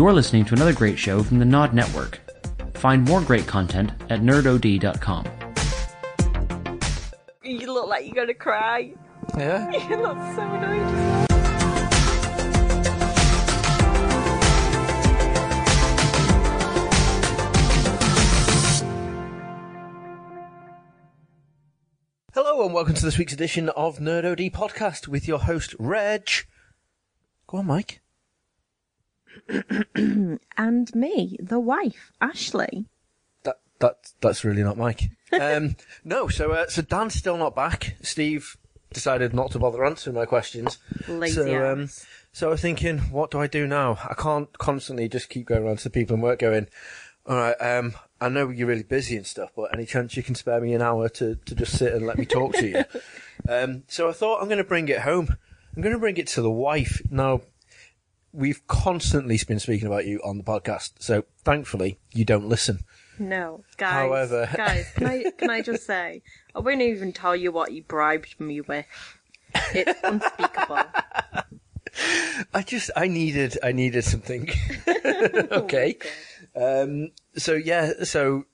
You're listening to another great show from the Nod Network. Find more great content at nerdod.com. You look like you're gonna cry. Yeah. You look so annoyed. Hello and welcome to this week's edition of Nerd OD Podcast with your host Reg. Go on, Mike. And me, the wife, Ashley. That that that's really not Mike. Um, no, so uh, so Dan's still not back. Steve decided not to bother answering my questions. Lazy so um, so I was thinking, what do I do now? I can't constantly just keep going around to the people in work going, all right, um, I know you're really busy and stuff, but any chance you can spare me an hour to, to just sit and let me talk to you? Um, so I thought I'm going to bring it home. I'm going to bring it to the wife. Now, we've constantly been speaking about you on the podcast, so thankfully you don't listen. No, guys. However- guys, can I can I just say, I won't even tell you what you bribed me with. It's unspeakable. I just, I needed, I needed something. okay. Um, so yeah, so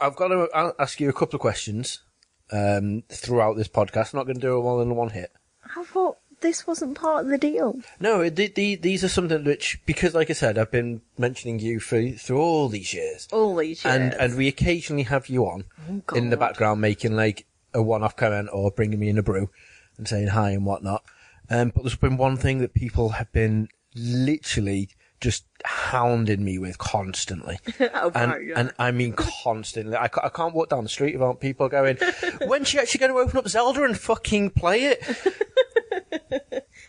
I've got to ask you a couple of questions um, throughout this podcast. I'm not going to do them all in one hit. I thought this wasn't part of the deal. No, the, the, these are something which, because like I said, I've been mentioning you for through all these years, All these years. and and we occasionally have you on Oh, in the background making like a one-off comment or bringing me in a brew and saying hi and whatnot. Um, but there's been one thing that people have been literally just hounding me with constantly. oh, And, right, yeah. and I mean constantly. I, I can't walk down the street without people going, when's she actually going to open up Zelda and fucking play it?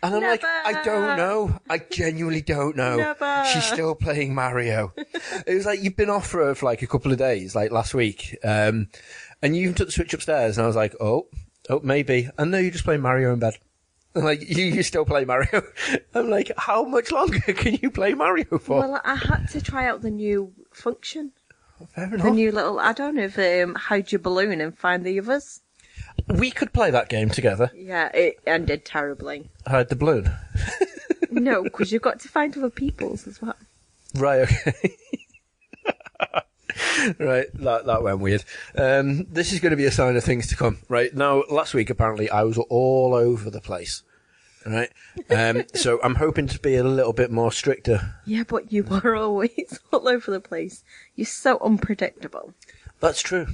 And I'm like, I don't know. I genuinely don't know. Never. She's still playing Mario. it was like, you've been off for, for like a couple of days, like last week. Um, and you even took the Switch upstairs and I was like, oh, oh, maybe. And no, you're just playing Mario in bed. I'm like, you, you still play Mario? I'm like, how much longer can you play Mario for? well, I had to try out the new function. Fair The new little add-on of um, hide your balloon and find the others. We could play that game together. Yeah, it ended terribly. Hide the balloon. No, because you've got to find other people's as well. Right, okay. right, that that went weird. Um, this is going to be a sign of things to come. Right now, last week apparently I was all over the place. Right, um, so I'm hoping to be a little bit more stricter. Yeah, but you are always all over the place. You're so unpredictable. That's true.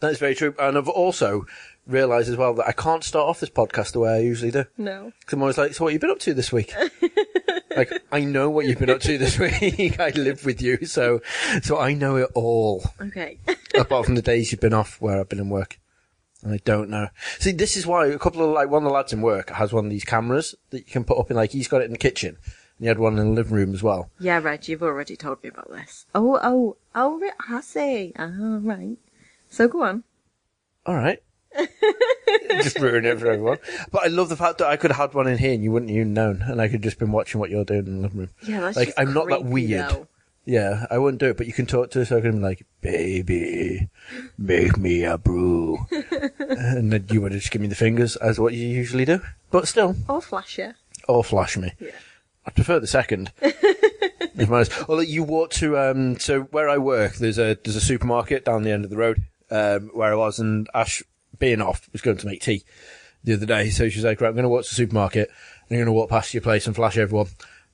That is very true. And I've also realised as well that I can't start off this podcast the way I usually do. No. Because I'm always like, so what have you been up to this week? like, I know what you've been up to this week. I live with you, so so I know it all. Okay. apart from the days you've been off where I've been in work. And I don't know. See, this is why a couple of like one of the lads in work has one of these cameras that you can put up in like he's got it in the kitchen and he had one in the living room as well. yeah, Reg, you've already told me about this. Oh, oh, oh, I see. All right. So go on. All right. just ruin it for everyone. But I love the fact that I could have had one in here and you wouldn't even known, and I could just been watching what you're doing in the living room. Yeah, that's like I'm not that weird. though. Yeah, I wouldn't do it, but you can talk to us. So I can be like, "Baby, make me a brew," and then you would just give me the fingers as what you usually do. But still, Or flasher. or flash me. Yeah. I prefer the second. If honest. Although you walk to um, so where I work, there's a there's a supermarket down the end of the road um, where I was, and Ash, being off, was going to make tea the other day. So she's like, "Right, I'm going to walk to the supermarket. and I'm going to walk past your place and flash everyone."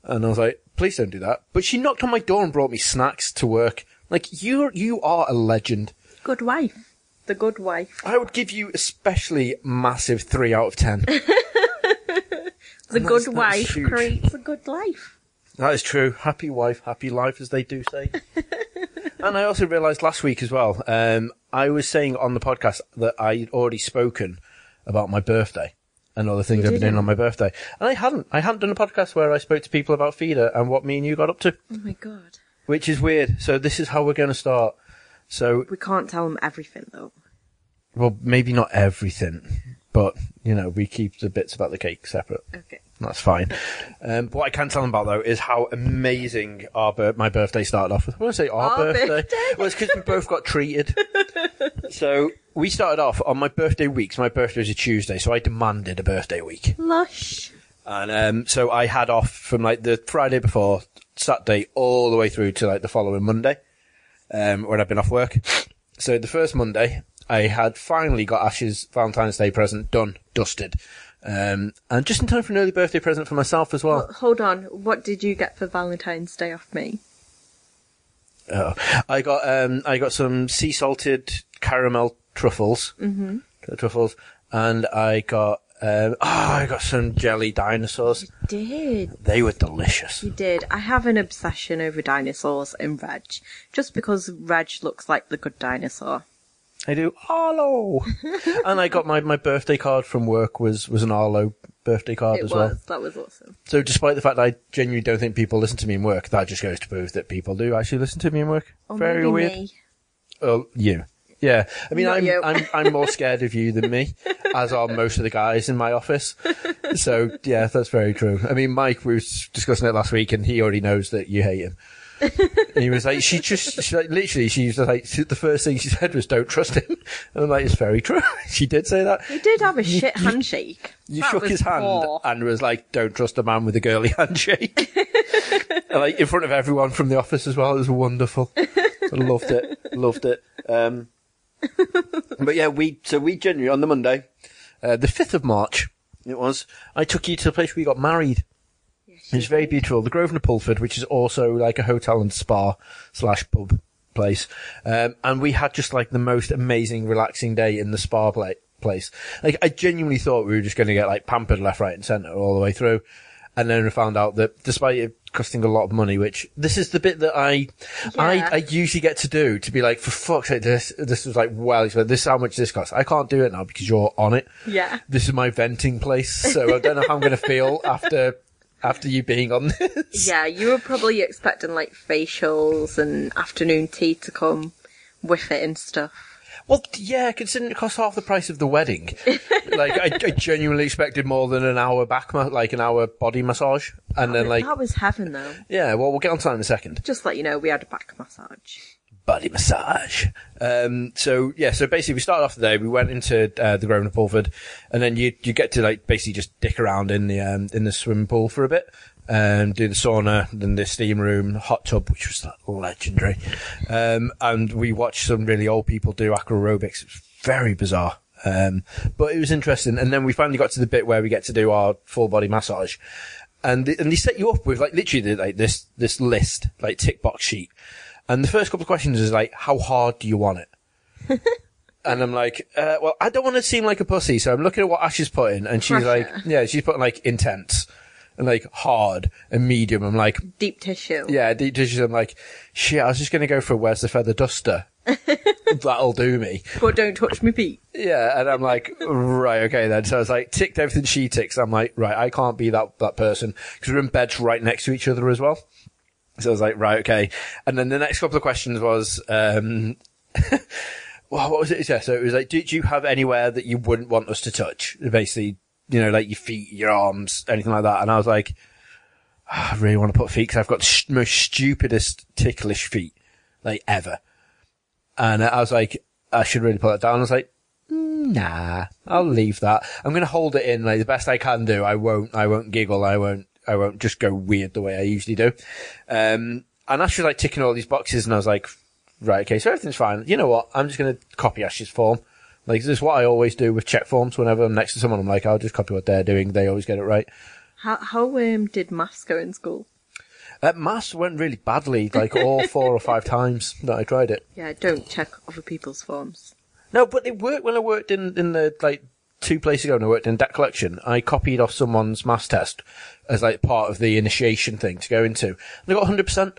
And I was like, "Please don't do that." But she knocked on my door and brought me snacks to work. Like you, you are a legend. Good wife. The good wife. I would give you especially massive three out of ten. The And good wife huge. creates a good life. That is true. Happy wife, happy life, as they do say. and I also realised last week as well. Um, I was saying on the podcast that I'd already spoken about my birthday and all the things I've been doing on my birthday, and I hadn't. I hadn't done a podcast where I spoke to people about feeder and what me and you got up to, Oh my god. which is weird. So this is how we're going to start. So, We can't tell them everything though. well, maybe not everything, but you know, we keep the bits about the cake separate. Okay. That's fine. Um, what I can tell them about though is how amazing our bir- my birthday started off with. When I say our, Our birthday, birthday? well, it's because we both got treated. so we started off on my birthday week. So my birthday was a Tuesday, so I demanded a birthday week, Lush. and um, so I had off from like the Friday before Saturday all the way through to like the following Monday, um, when I've been off work. So the first Monday, I had finally got Ash's Valentine's Day present done, dusted. Um, and just in time for an early birthday present for myself as well. Hold on, what did you get for Valentine's Day off me? Oh, I got um, I got some sea salted caramel truffles, mm-hmm. truffles, and I got um, oh, I got some jelly dinosaurs. Did They were delicious. you did? I have an obsession over dinosaurs in Reg, just because Reg looks like the good dinosaur. I do Arlo, and I got my, my birthday card from work was was an Arlo birthday card It as was. well. That was awesome. So despite the fact that I genuinely don't think people listen to me in work, that just goes to prove that people do actually listen to me in work. Or Very weird. me. Oh, you. Yeah. I mean, Not I'm, you. I'm, I'm more scared of you than me, as are most of the guys in my office. So, yeah, that's very true. I mean, Mike, we was discussing it last week and he already knows that you hate him. and he was like, she just, she like, literally, she was like, she- the first thing she said was, don't trust him. And I'm like, it's very true. she did say that. He did have a shit handshake. You That shook was his hand poor. and was like, don't trust a man with a girly handshake. And, like in front of everyone from the office as well. It was wonderful. I loved it. Loved it. Um, but yeah, we, so we genuinely, on the Monday, uh, the 5th of March, it was, I took you to the place where we got married. It's very beautiful. The Grosvenor Pulford, which is also like a hotel and spa slash pub place. Um, and we had just like the most amazing, relaxing day in the spa pla- place. Like, I genuinely thought we were just going to get like pampered left, right and centre all the way through. And then we found out that despite it costing a lot of money, which this is the bit that I, I, Yeah. I usually get to do to be like, for fuck's sake, this, this was like, well, expensive. this is how much this costs. I can't do it now because you're on it Yeah. this is my venting place, so I don't know how I'm going to feel after after you being on this. Yeah, you were probably expecting like facials and afternoon tea to come with it and stuff. Well, yeah, considering it cost half the price of the wedding, like I, I genuinely expected more than an hour back, like an hour body massage, and oh, then like that was heaven though. yeah, well, we'll get on to that in a second. Just let you know, we had a back massage. Body massage. Um, so yeah, so basically we started off the day. We went into uh, the Grosvenor Pulford, and then you you get to like basically just dick around in the um, in the swimming pool for a bit. Um, do the sauna, then the steam room, hot tub, which was like, legendary. Um, and we watched some really old people do aqua aerobics. It was very bizarre. Um, but it was interesting. And then we finally got to the bit where we get to do our full body massage. And, they- and they set you up with like literally the, like this, this list, like tick box sheet. And the first couple of questions is like, how hard do you want it? and I'm like, uh, well, I don't want to seem like a pussy, so I'm looking at what Ash is putting, and she's like, yeah, she's putting like intense, and like hard, and medium. I'm like, Deep tissue. yeah, deep dishes. I'm like, shit, I was just gonna go for where's the feather duster. That'll do me. But don't touch me feet. Yeah, and I'm like, right, okay then. So I was like, ticked everything she ticks. I'm like, right, I can't be that that person because we're in beds right next to each other as well. So I was like, right, okay. And then the next couple of questions was, um, well, what was it? Yeah, so it was like, did you have anywhere that you wouldn't want us to touch? Basically, you know, like your feet, your arms, anything like that. And I was like, "Ah, I really want to put feet because I've got the sh- most stupidest ticklish feet, like ever. And I was like, I should really put that down. I was like, "Mm, nah, I'll leave that. I'm going to hold it in like the best I can do. I won't, I won't giggle. I won't, I won't just go weird the way I usually do. Um, and Ash was like ticking all these boxes and I was like, right, okay, so everything's fine. You know what? I'm just going to copy Ash's form. Like, this is what I always do with check forms whenever I'm next to someone. I'm like, I'll just copy what they're doing. They always get it right. How how um did maths go in school? Uh, maths went really badly, like all four or five times that I tried it. Yeah, don't check other people's forms. No, but it worked when I worked in, in the, like, two places ago when I worked in debt collection. I copied off someone's maths test as, like, part of the initiation thing to go into. And I got 100%.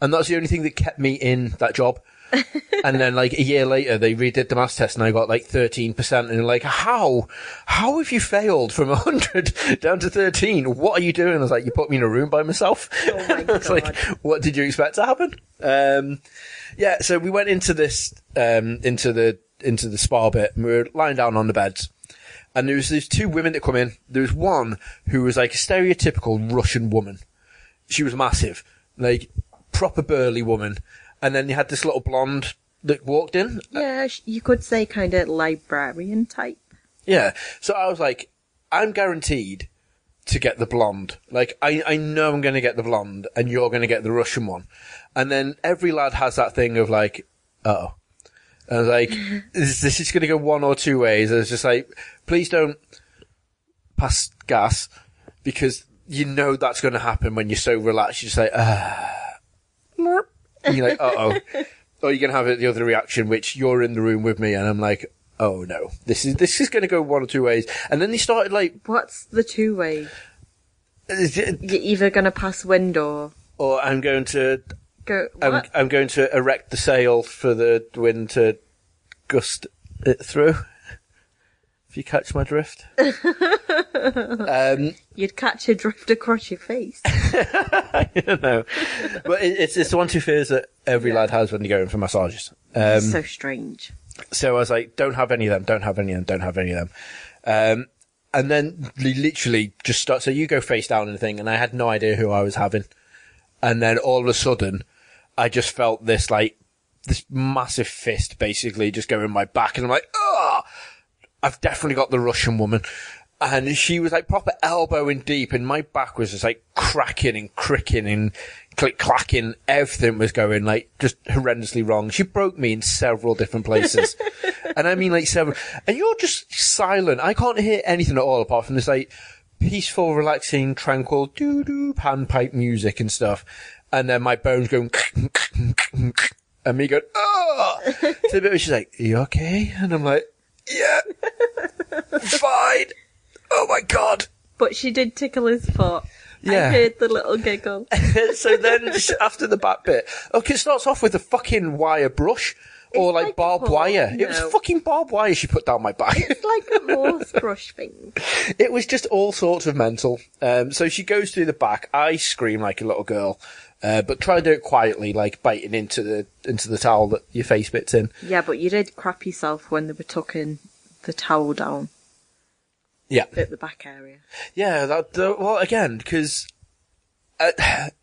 And that's the only thing that kept me in that job. and then, like, a year later, they redid the maths test and I got, like, 13%. And they're like, how? How have you failed from 100 down to 13? What are you doing? I was like, you put me in a room by myself. Oh my I was like, what did you expect to happen? Um, yeah, so we went into this, um, into the, into the spa bit and we were lying down on the beds. And there was these two women that come in. There was one who was like a stereotypical Russian woman. She was massive, like proper burly woman. And then you had this little blonde that walked in. Yeah, you could say kind of librarian type. Yeah. So I was like, I'm guaranteed to get the blonde. Like, I, I know I'm going to get the blonde and you're going to get the Russian one. And then every lad has that thing of like, oh. And I was like, this, this is going to go one or two ways. And it's just like, please don't pass gas because you know that's going to happen when you're so relaxed. You're just like, ah. And you're like, uh oh. or you're going to have the other reaction, which you're in the room with me and I'm like, oh no, this is, this is going to go one or two ways. And then they started like, What's the two way? You're either gonna pass wind or or I'm going to go. I'm, I'm going to erect the sail for the wind to gust it through. If you catch my drift. um, You'd catch a drift across your face. I don't know. But it, it's, it's the one two fears that every lad has when you go in for massages. Um, so strange. So I was like, don't have any of them, don't have any of them, don't have any of them. Um, and then li- literally just start, so you go face down in the thing and I had no idea who I was having. And then all of a sudden, I just felt this like, this massive fist basically just go in my back and I'm like, oh, I've definitely got the Russian woman. And she was like proper elbowing deep and my back was just like cracking and cricking and click clacking. Everything was going like just horrendously wrong. She broke me in several different places. and I mean like several, and you're just silent. I can't hear anything at all apart from this like peaceful, relaxing, tranquil doo doo panpipe music and stuff. And then my bones going and me going, oh! so the bit where she's like, are you okay? And I'm like, yeah, fine. Oh my god. But she did tickle his foot. Yeah. I heard the little giggle. so then after the back bit, okay, it starts off with a fucking wire brush or like, like barbed wire. It was fucking barbed wire she put down my back. It's like a horse brush thing. it was just all sorts of mental. Um, so she goes through the back. I scream like a little girl, uh, but try to do it quietly, like biting into the into the towel that your face bits in. Yeah, but you did crap yourself when they were tucking the towel down Yeah, at the back area. yeah. That uh, well again because. Uh,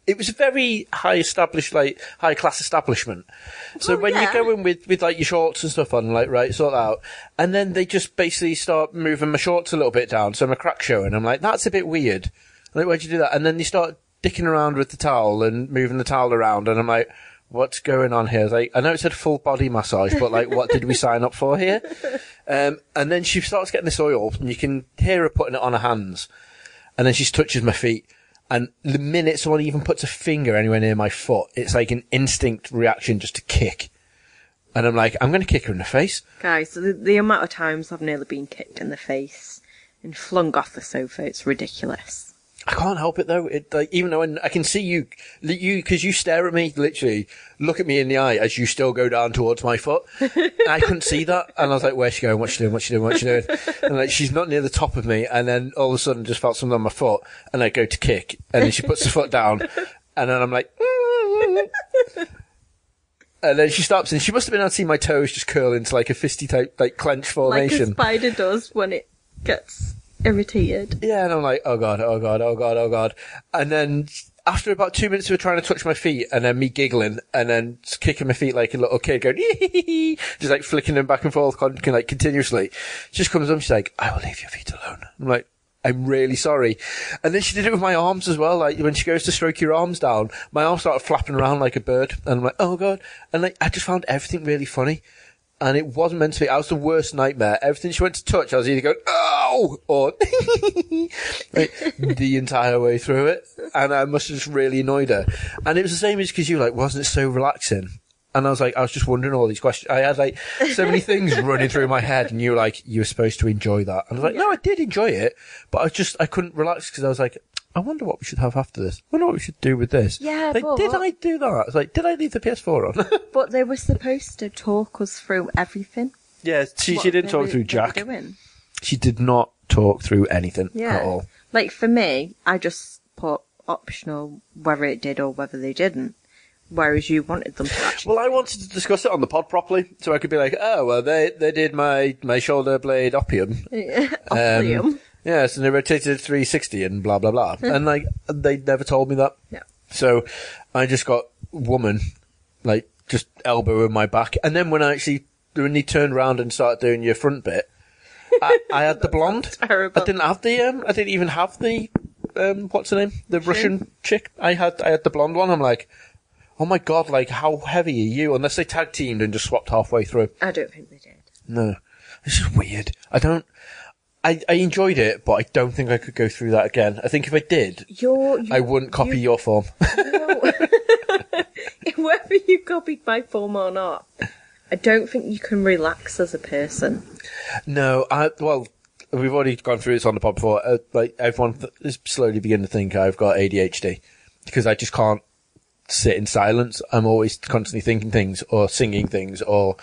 it was a very high established, like high class establishment. So when yeah. you go in with, with like your shorts and stuff on, like right, sort that out, and then they just basically start moving my shorts a little bit down, so my crack showing. I'm like, that's a bit weird. I'm like, why'd you do that? And then they start dicking around with the towel and moving the towel around, and I'm like, what's going on here? Like, I know it said full body massage, but like, what did we sign up for here? Um, and then she starts getting this oil, and you can hear her putting it on her hands, and then she touches my feet. And the minute someone even puts a finger anywhere near my foot, it's like an instinct reaction just to kick. And I'm like, I'm going to kick her in the face. Guys, the, the amount of times I've nearly been kicked in the face and flung off the sofa, it's ridiculous. I can't help it though. It like even though I, I can see you, you because you stare at me, literally look at me in the eye as you still go down towards my foot. I couldn't see that, and I was like, "Where's she going? What's she doing? What's she doing? What's she doing?" And like she's not near the top of me, and then all of a sudden just felt something on my foot, and I go to kick, and then she puts the foot down, and then I'm like. And then she stops, and she must have been able to see my toes just curl into like a fisty type, like clench formation. Like a spider does when it gets irritated. Yeah, and I'm like, oh god, oh god, oh god, oh god. And then after about two minutes of trying to touch my feet, and then me giggling, and then kicking my feet like a little kid, going, just like flicking them back and forth, like continuously. She just comes up, she's like, I will leave your feet alone. I'm like, I'm really sorry. And then she did it with my arms as well. Like when she goes to stroke your arms down, my arms started flapping around like a bird, and I'm like, oh god. And like I just found everything really funny. And it wasn't meant to be. I was the worst nightmare. Everything she went to touch, I was either going, oh, or the entire way through it. And I must have just really annoyed her. And it was the same as because you were like, wasn't it so relaxing? And I was like, I was just wondering all these questions. I had like so many things running through my head, and you were like, you were supposed to enjoy that. And I was like, no, I did enjoy it, but I just I couldn't relax because I was like, I wonder what we should have after this. I wonder what we should do with this. Yeah, like, but- did I do that? I was like, did I leave the PS4 on? But they were supposed to talk us through everything. yeah, she, what she didn't they talk were- through they were Jack. doing. She did not talk through anything Yeah. at all. Like for me, I just put optional whether it did or whether they didn't. Whereas you wanted them to actually. Well, I wanted to discuss it on the pod properly, so I could be like, oh, well, they they did my my shoulder blade opium. Opium. Um, Yes, and they rotated 360 and blah blah blah. and like they never told me that. Yeah. So I just got woman like just elbow in my back, and then when I actually when you turned around and started doing your front bit, I, I had the blonde. terrible. I didn't have the um. I didn't even have the um, what's her name? The Russian chick. I had I had the blonde one. I'm like, oh my god, like how heavy are you? Unless they tag teamed and just swapped halfway through. I don't think they did. No, This is weird. I don't. I, I enjoyed it, but I don't think I could go through that again. I think if I did, You're, you, I wouldn't copy your form. whether you copied my form or not, I don't think you can relax as a person. no, I well, we've already gone through this on the pod before. Uh, like everyone th- is slowly beginning to think I've got ADHD because I just can't sit in silence. I'm always constantly thinking things or singing things or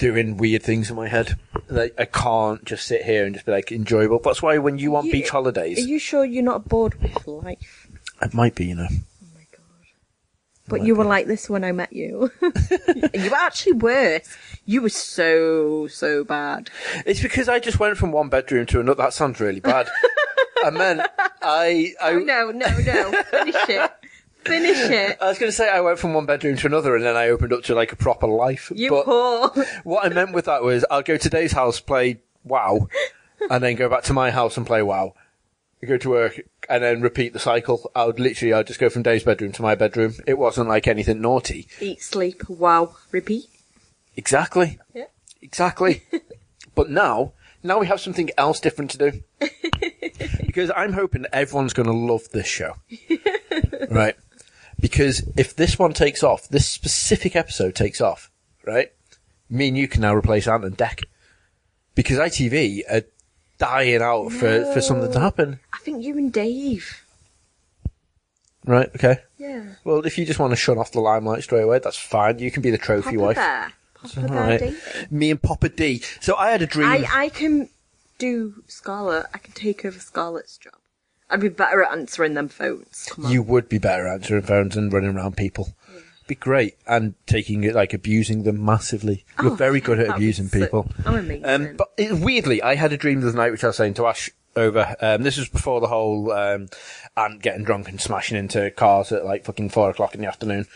doing weird things in my head. Like I can't just sit here and just be like enjoyable. That's why when you want You- beach holidays, Are you sure you're not bored with life? it might be, you know. Oh my god. But you were like this when I met you. you were actually worse. You were so, so bad. It's because I just went from one bedroom to another. That sounds really bad. and then I, I, Oh, no, no, no. Finish it. Finish it. I was going to say I went from one bedroom to another, and then I opened up to like a proper life. You but whore. what I meant with that was I'll go to Dave's house, play WoW, and then go back to my house and play WoW. Go to work and then repeat the cycle. I would literally, I'd just go from Dave's bedroom to my bedroom. It wasn't like anything naughty. Eat, sleep, wow, repeat. Exactly. Yeah. Exactly. but now, now we have something else different to do. because I'm hoping that everyone's going to love this show. right? Because if this one takes off, this specific episode takes off, right? Me and you can now replace Ant and Dec. Because ITV are dying out for, for something to happen. I think you and Dave. Right, okay. Yeah. Well, if you just want to shut off the limelight straight away, that's fine. You can be the trophy Papa wife. Bear. Papa Bear Alright. Me and Papa D. So I had a dream. I, I can do Scarlett. I can take over Scarlett's job. I'd be better at answering them phones. You would be better at answering phones and running around people. Be great and taking it like abusing them massively. You're Oh, very good at abusing sick. people. I'm amazing. Um, but it, weirdly, I had a dream the other night, which I was saying to Ash over. Um, this was before the whole um, Ant getting drunk and smashing into cars at like fucking four o'clock in the afternoon,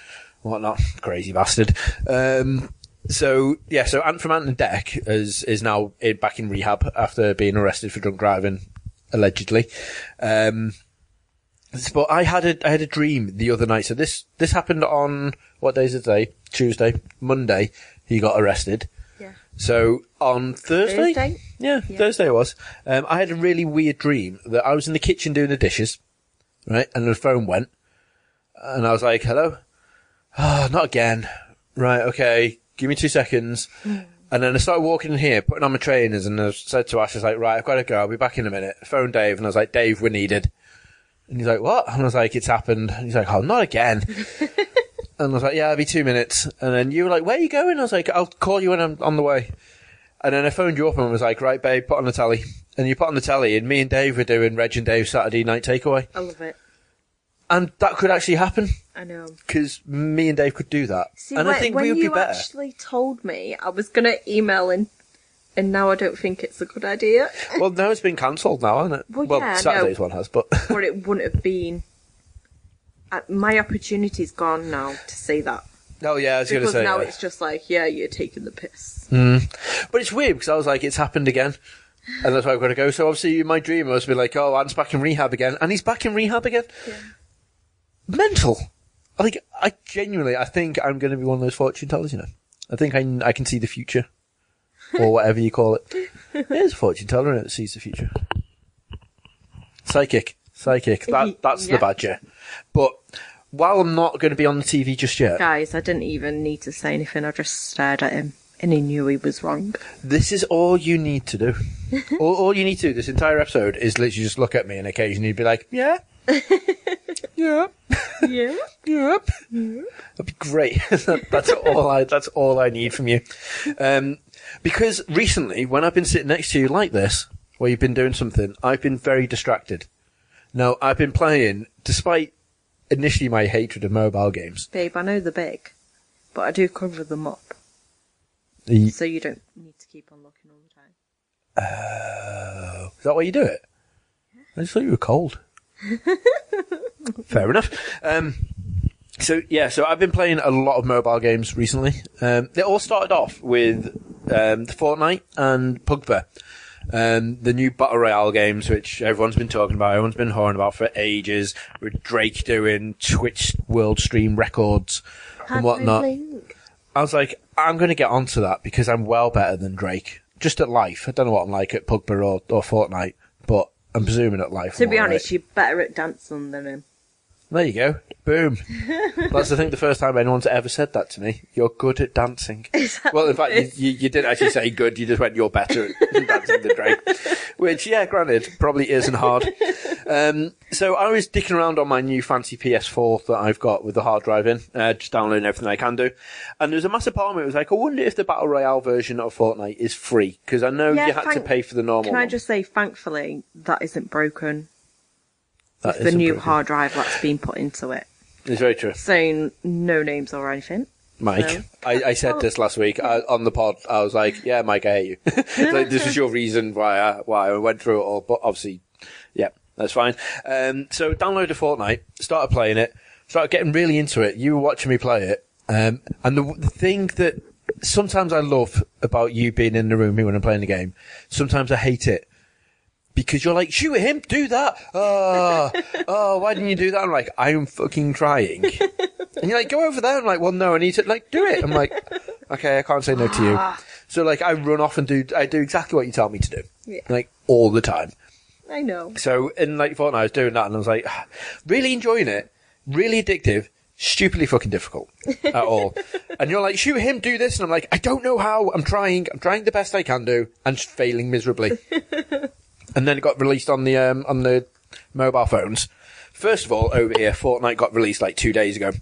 whatnot. Crazy bastard. Um, so yeah, so Ant from Ant and Dec is is now in, back in rehab after being arrested for drunk driving, allegedly. Um, but I had a I had a dream the other night. So this this happened on what day is it today? Tuesday, Monday. He got arrested. yeah. So on Thursday, Thursday? yeah, Yeah. Thursday it was. Um, I had a really weird dream that I was in the kitchen doing the dishes, right, and the phone went, and I was like, "Hello, oh, not again." Right, okay, give me two seconds. And then I started walking in here, putting on my trainers, and I said to Ash, I was like, right, I've got to go, I'll be back in a minute. Phone Dave, and I was like, Dave, we're needed. And he's like, what? And I was like, it's happened. And he's like, oh, not again. and I was like, yeah, it'll be two minutes. And then you were like, where are you going? I was like, I'll call you when I'm on the way. And then I phoned you up and was like, right, babe, put on the telly. And you put on the telly, and me and Dave were doing Reg and Dave's Saturday night takeaway. I love it. And that could actually happen, I know. because me and Dave could do that. See, and when, I think when we would be you better. actually told me, I was gonna email in, and now I don't think it's a good idea. Well, now it's been cancelled now, hasn't it? Well, yeah, Saturday's no. one has, but or it wouldn't have been. Uh, my opportunity's gone now to say that oh yeah, I was going to because say. now yeah. it's just like, yeah, you're taking the piss. But it's weird because I was like, it's happened again. And that's why I've got to go. So obviously, my dream, was to be like, oh, Ant's back in rehab again. And he's back in rehab again. Yeah. Mental. I think, I genuinely, I think I'm going to be one of those fortune tellers, you know. I think I, I can see the future. Or whatever you call it. It is a fortune teller isn't it, that sees the future. Psychic. Psychic. That, that's the Yeah. badger. But while I'm not going to be on the TV just yet, Guys, I didn't even need to say anything. I just stared at him, and he knew he was wrong. This is all you need to do. all, all you need to do this entire episode is literally just look at me and occasionally be like, yeah, yeah, yeah. yep. That'd be great. that's all I. That's all I need from you. Um, because recently, when I've been sitting next to you like this, where you've been doing something, I've been very distracted. Now I've been playing, despite initially my hatred of mobile games. Babe, I know they're big, but I do cover them up, The, so you don't need to keep on looking all the time. Oh, is that why you do it? I just thought you were cold. Fair enough. Um, so yeah, so I've been playing a lot of mobile games recently. Um, they all started off with um, the Fortnite and Pugbear. Um, the new Battle Royale games, which everyone's been talking about, everyone's been horning about for ages, with Drake doing Twitch world stream records and whatnot. I was like, I'm going to get onto that because I'm well better than Drake. Just at life. I don't know what I'm like at Pugba or, or Fortnite, but I'm presuming at life. To be honest, you're better at dancing than him. There you go. Boom. That's, I think, the first time anyone's ever said that to me. You're good at dancing. well, in fact, you, you, you didn't actually say good. You just went, you're better at dancing than Drake. Which, yeah, granted, probably isn't hard. Um, so I was dicking around on my new fancy PS4 that I've got with the hard drive in, uh, just downloading everything I can do. And there was a massive part of me that was like, I wonder if the Battle Royale version of Fortnite is free. Because I know Yeah, you had to pay for the normal Can I one. just say, thankfully, that isn't broken. That It's the new hard drive that's been put into it. It's very true. Saying no names or anything. Mike, No. I, I said this last week I, on the pod. I was like, "Yeah, Mike, I hate you." like, this is your reason why I, why I went through it all. But obviously, yeah, that's fine. Um, so downloaded Fortnite, started playing it, started getting really into it. You were watching me play it, um, and the, the thing that sometimes I love about you being in the room when I'm playing the game, sometimes I hate it. Because you're like, shoot him, do that. Oh, oh, why didn't you do that? I'm like, I'm fucking trying. And you're like, go over there. I'm like, well, no, I need to, like, do it. I'm like, okay, I can't say no to you. Ah. So, like, I run off and do, I do exactly what you tell me to do. Yeah. Like, all the time. I know. So, in, like, Fortnite, I was doing that and I was like, really enjoying it, really addictive, stupidly fucking difficult at all. and you're like, shoot him, do this. And I'm like, I don't know how. I'm trying. I'm trying the best I can do and just failing miserably. and then it got released on the, um, on the mobile phones. First of all, over here, Fortnite got released like two days ago.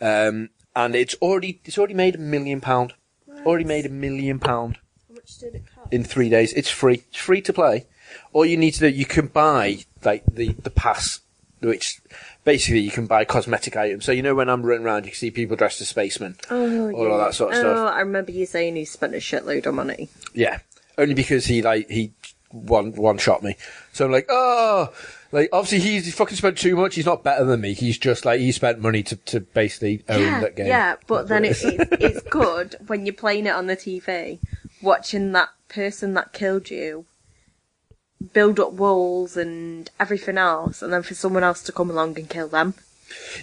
Um, and it's already, it's already made a million pound. Already made a million pound How much did it cost? in three days. It's free. It's free to play. All you need to do, you can buy like the the pass, which basically you can buy cosmetic items. So you know when I'm running around, you can see people dressed as spacemen, Oh, all of that sort of oh, stuff. I remember you saying he spent a shitload of money. Yeah, only because he like he one one shot me. So I'm like, oh, like obviously he's, he's fucking spent too much. He's not better than me. He's just like he spent money to to basically own yeah, that game. yeah, but That's then what it, is. it, it's good when you're playing it on the TV, watching that person that killed you build up walls and everything else, and then for someone else to come along and kill them.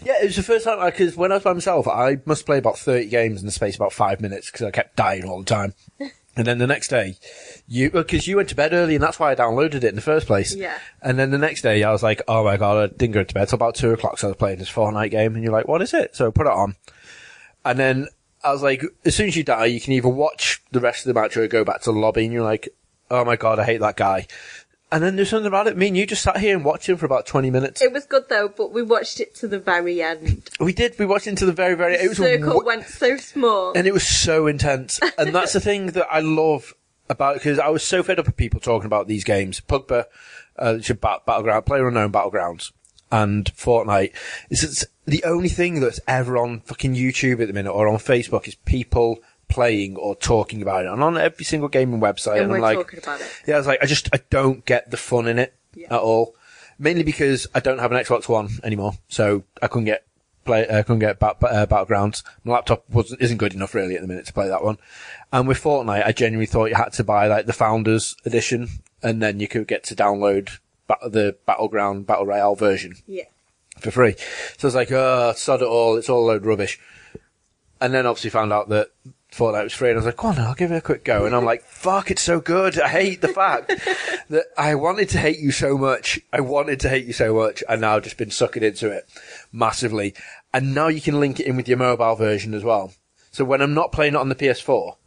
Yeah, it was the first time I because when I was by myself, I must play about thirty games in the space of about five minutes because I kept dying all the time. And then the next day, you because you went to bed early, and that's why I downloaded it in the first place. Yeah. And then the next day, I was like, "Oh my god, I didn't go to bed till about two o'clock." So I was playing this Fortnite game, and you're like, "What is it?" So I put it on, and then I was like, "As soon as you die, you can either watch the rest of the match or go back to the lobby." And you're like, "Oh my god, I hate that guy." And then there's something about it. Me and you just sat here and watched him for about twenty minutes. It was good though, but we watched it to the very end. we did. We watched it to the very, very. It was Circle went so small. and it was so intense. And that's the thing that I love about because I was so fed up with people talking about these games, Pugba, uh, which are bat- battleground, player unknown battlegrounds, and Fortnite. Is it's the only thing that's ever on fucking YouTube at the minute or on Facebook is people playing or talking about it, and on every single gaming website. and and we're I'm like, talking about it. yeah, I was like, I just I don't get the fun in it Yeah. at all. Mainly because I don't have an Xbox One anymore, so I couldn't get play. I couldn't get bat, uh, battlegrounds. My laptop wasn't isn't good enough really at the minute to play that one. And with Fortnite, I genuinely thought you had to buy like the Founders Edition, and then you could get to download bat- the Battleground Battle Royale version Yeah. for free. So I was like, oh, sod it all. It's all a load of rubbish. And then obviously found out that Fortnite was free, and I was like, go on, I'll give it a quick go. And I'm like, fuck, it's so good. I hate the fact that I wanted to hate you so much. I wanted to hate you so much, and now I've just been sucking into it massively. And now you can link it in with your mobile version as well. So when I'm not playing it on the PS4,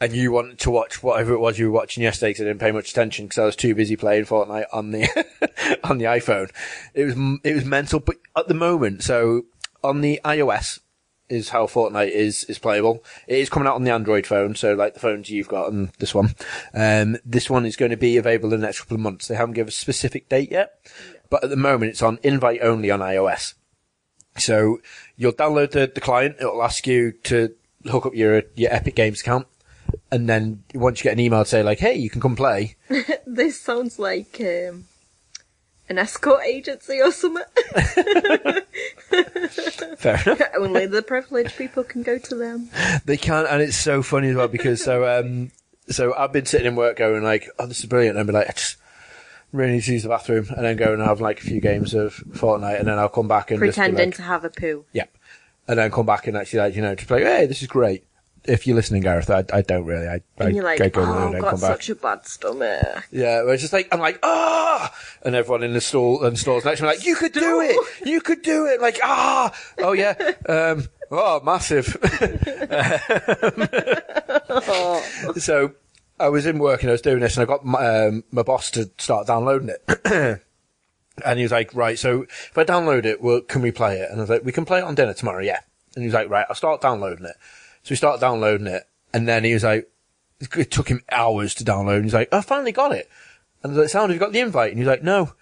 and you want to watch whatever it was you were watching yesterday because I didn't pay much attention because I was too busy playing Fortnite on the on the iPhone. It was it was mental, but at the moment, so on the iOS is how Fortnite is is playable. It is coming out on the Android phone, so like the phones you've got and this one. Um, this one is going to be available in the next couple of months. They haven't given a specific date yet, but at the moment it's on invite only on iOS. So you'll download the, the client. It'll ask you to hook up your your Epic Games account, and then once you get an email to say like, "Hey, you can come play," This sounds like um, an escort agency or something. fair enough. Only the privileged people can go to them. They can't, and it's so funny as well because so um, so I've been sitting in work going like, oh, this is brilliant. And be like, I just really need to use the bathroom, and then go and have like a few games of Fortnite, and then I'll come back and Pretending like, to have a poo. yeah, and then come back and actually like you know just like, hey, this is great. If you're listening, Gareth, I, I don't really. I, I And you're like, I go oh, and got such a bad stomach. Yeah, where it's just like I'm like ah, and everyone in the stall and stalls next to me like you could do it, you could do it, like ah, oh yeah, um, oh massive. so I was in work and I was doing this, and I got my, um, my boss to start downloading it. And he was like, right, so if I download it, well, can we play it? And I was like, we can play it on dinner tomorrow, yeah. And he was like, right, I'll start downloading it. So we started downloading it, and then he was like, it took him hours to download, and he's like, I finally got it. And I was like, Sound, have you got the invite? And he's like, no.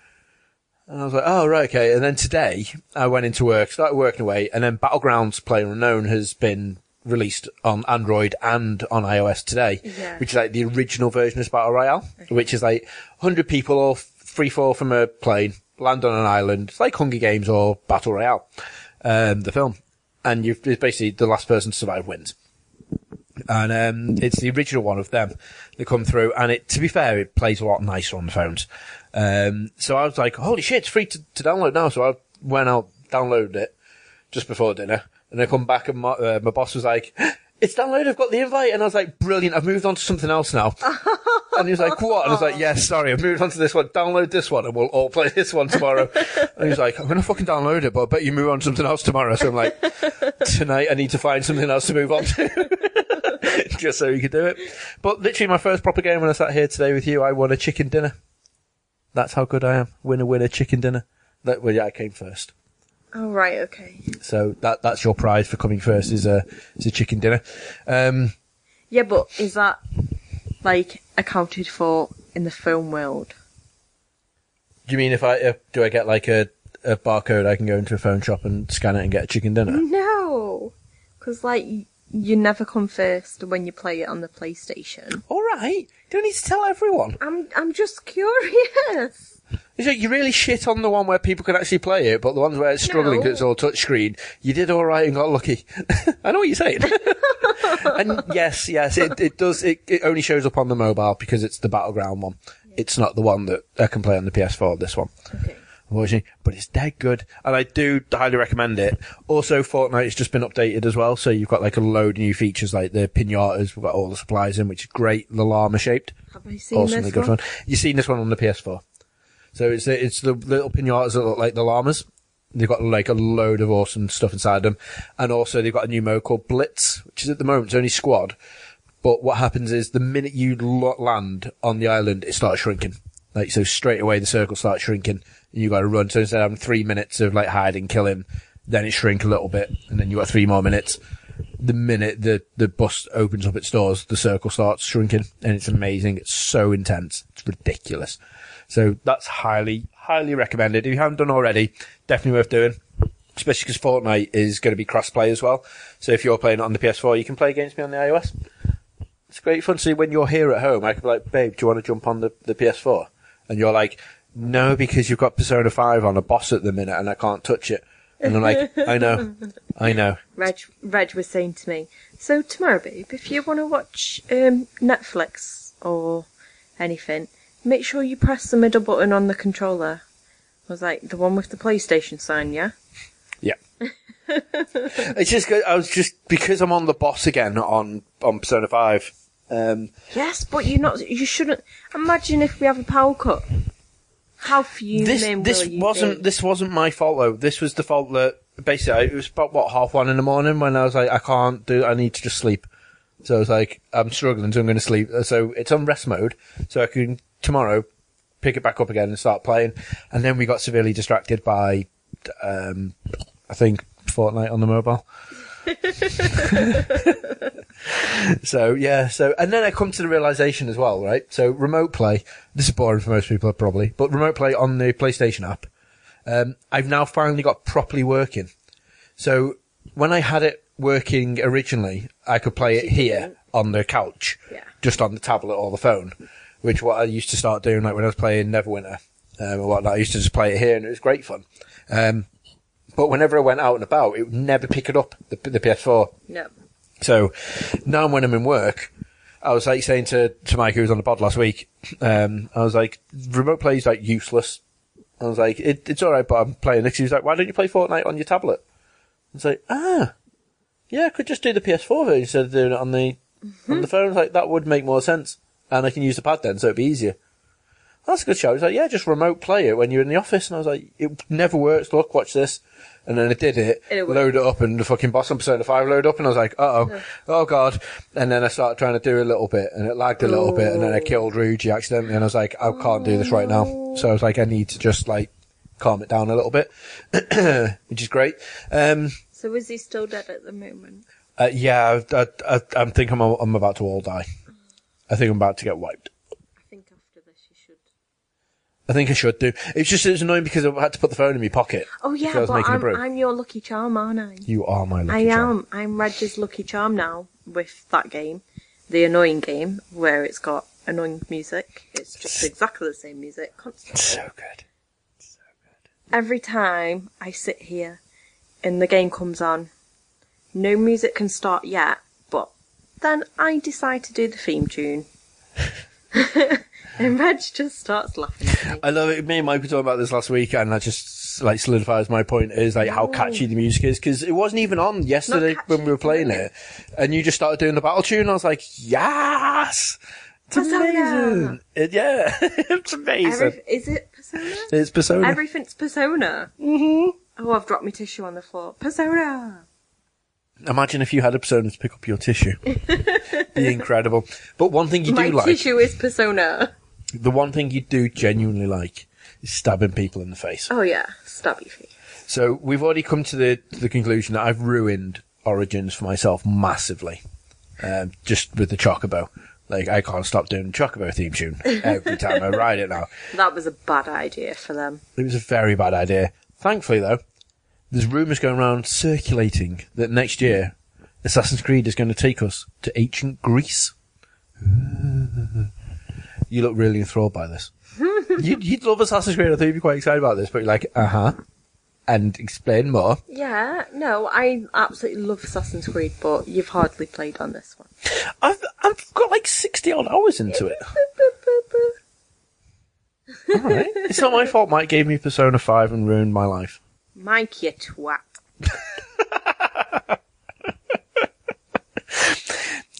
And I was like, oh, right, okay. And then today, I went into work, started working away, and then Battlegrounds Player Unknown has been released on Android and on iOS today, Yeah. which is like the original version of Battle Royale, which is like 100 people all free fall from a plane, land on an island. It's like Hunger Games or Battle Royale, um, the film. And you've, basically the last person to survive wins. And, um, it's the original one of them that come through. And it, to be fair, it plays a lot nicer on the phones. Um, so I was like, holy shit, it's free to, to download now. So I went out, downloaded it just before dinner. And I come back and my, uh, my boss was like, it's downloaded, I've got the invite. And I was like, brilliant, I've moved on to something else now. and he was like, what? And I was like, yes, sorry, I've moved on to this one. Download this one and we'll all play this one tomorrow. and he was like, I'm going to fucking download it, but I bet you move on to something else tomorrow. So I'm like, tonight I need to find something else to move on to. Just so you could do it. But literally my first proper game when I sat here today with you, I won a chicken dinner. That's how good I am. Winner, winner, chicken dinner. That, well, yeah, I came first. Oh, right, okay. So that that's your prize for coming first is a is a chicken dinner. Um, Yeah, but is that, like, accounted for in the film world? do you mean if I if, do I get like a a barcode I can go into a phone shop and scan it and get a chicken dinner? No! Because, like, you never come first when you play it on the PlayStation. All right, don't need to tell everyone. I'm, I'm just curious. You really shit on the one where people can actually play it, but the ones where it's struggling No. because it's all touchscreen, you did all right and got lucky. I know what you're saying. and yes, yes, it, it does. It, it only shows up on the mobile because it's the battleground one. It's not the one that I can play on the PS4. This one. Okay. unfortunately, but it's dead good, and I do highly recommend it. Also, Fortnite has just been updated as well, so you've got like a load of new features, like the pinatas. We've got all the supplies in, which is great. The llama shaped, Have I seen awesomely this good one? fun. You've seen this one on the PS4, so it's the, it's the little pinatas that look like the llamas. They've got like a load of awesome stuff inside them, and also they've got a new mode called Blitz, which is at the moment it's only squad. But what happens is the minute you land on the island, it starts shrinking. Like so, straight away the circle starts shrinking, and you got to run. So instead of having three minutes of like hiding, killing, then it shrink a little bit, and then you got three more minutes. The minute the the bus opens up its doors, the circle starts shrinking, and it's amazing. It's so intense, it's ridiculous. So that's highly highly recommended. If you haven't done already, definitely worth doing. Especially because Fortnite is going to be cross-play as well. So if you're playing it on the PS4, you can play against me on the iOS. It's great fun. See, when you're here at home, I could be like, babe, do you want to jump on the, the PS4? And you're like, no, because you've got Persona 5 on a boss at the minute and I can't touch it. And I'm like, I know, I know. Reg, Reg was saying to me, so tomorrow, babe, if you want to watch um, Netflix or anything, make sure you press the middle button on the controller. I was like, the one with the PlayStation sign, yeah? Yeah. it's just, I was just, because I'm on the boss again on, on Persona 5, um, Yes, but you're not. You shouldn't. Imagine if we have a power cut. How few this will this you wasn't be? this wasn't my fault though. This was the fault that basically it was about what half one in the morning when I was like I can't do I need to just sleep. So I was like I'm struggling, so I'm going to sleep. So it's on rest mode, so I can tomorrow pick it back up again and start playing. And then we got severely distracted by um, I think Fortnite on the mobile. so yeah, so and then I come to the realization as well, right? So remote play. This is boring for most people probably, but remote play on the PlayStation app. Um, I've now finally got properly working. So when I had it working originally, I could play it here on the couch, Yeah. just on the tablet or the phone, which what I used to start doing, like when I was playing Neverwinter um, or whatnot. I used to just play it here, and it was great fun. Um, but whenever I went out and about, it would never pick it up the, the PS4. No. So now when I'm in work, I was like saying to, to Mike, who was on the pod last week, um, I was like, remote play is like useless. I was like, it, it's alright, but I'm playing this. He was like, why don't you play Fortnite on your tablet? I was like, ah, yeah, I could just do the PS4 version instead of doing it on the, on the phone. I was like, that would make more sense. And I can use the pad then, so it'd be easier. That's a good show. He was like, yeah, just remote play it when you're in the office. And I was like, it never works. Look, watch this. And then I did it, it load it up, and the fucking boss on Persona 5 load up, and I was like, uh oh, oh god. And then I started trying to do a little bit, and it lagged a little bit, and then I killed Ryuji accidentally, and I was like, I can't do this right now. So I was like, I need to just like calm it down a little bit, which is great. Um, So is he still dead at the moment? uh, yeah, I, I, I, I think I'm, I'm about to all die. I think I'm about to get wiped. I think after this you should. I think I should do. It's just it's annoying because I had to put the phone in my pocket. Oh yeah, I was but making a I'm, brew. I'm your lucky charm, aren't I? You are my lucky charm. I charm. am. I'm Reg's lucky charm now with that game, the annoying game where it's got annoying music. It's just exactly the same music constantly. So good. So good. Every time I sit here and the game comes on, no music can start yet, but then I decide to do the theme tune. and Reg just starts laughing at me. I love it. Me and Mike were talking about this last week, and that just like solidifies my point is like how catchy the music is because it wasn't even on yesterday when we were playing it, and you just started doing the battle tune. And I was like, yes, it's Persona. amazing. It, yeah, it's amazing. Every, is it Persona? it's Persona. Everything's Persona. Mm-hmm. Oh, I've dropped my tissue on the floor. Persona. Imagine if you had a Persona to pick up your tissue. Be incredible. But one thing you My do like, tissue is Persona. The one thing you do genuinely like, is stabbing people in the face. Oh yeah, stabby face. So we've already come to the to the conclusion that I've ruined Origins for myself massively, um, just with the Chocobo. Like I can't stop doing the Chocobo theme tune every time I ride it now. That was a bad idea for them. It was a very bad idea. Thankfully, though, there's rumours going around circulating that next year Assassin's Creed is going to take us to ancient Greece. You look really enthralled by this. you'd, you'd love Assassin's Creed. I think you'd be quite excited about this, but you're like, uh huh. And explain more. Yeah, no, I absolutely love Assassin's Creed, but you've hardly played on this one. I've I've got like sixty odd hours into it. All right. It's not my fault. Mike gave me Persona Five and ruined my life. Mike, you twat.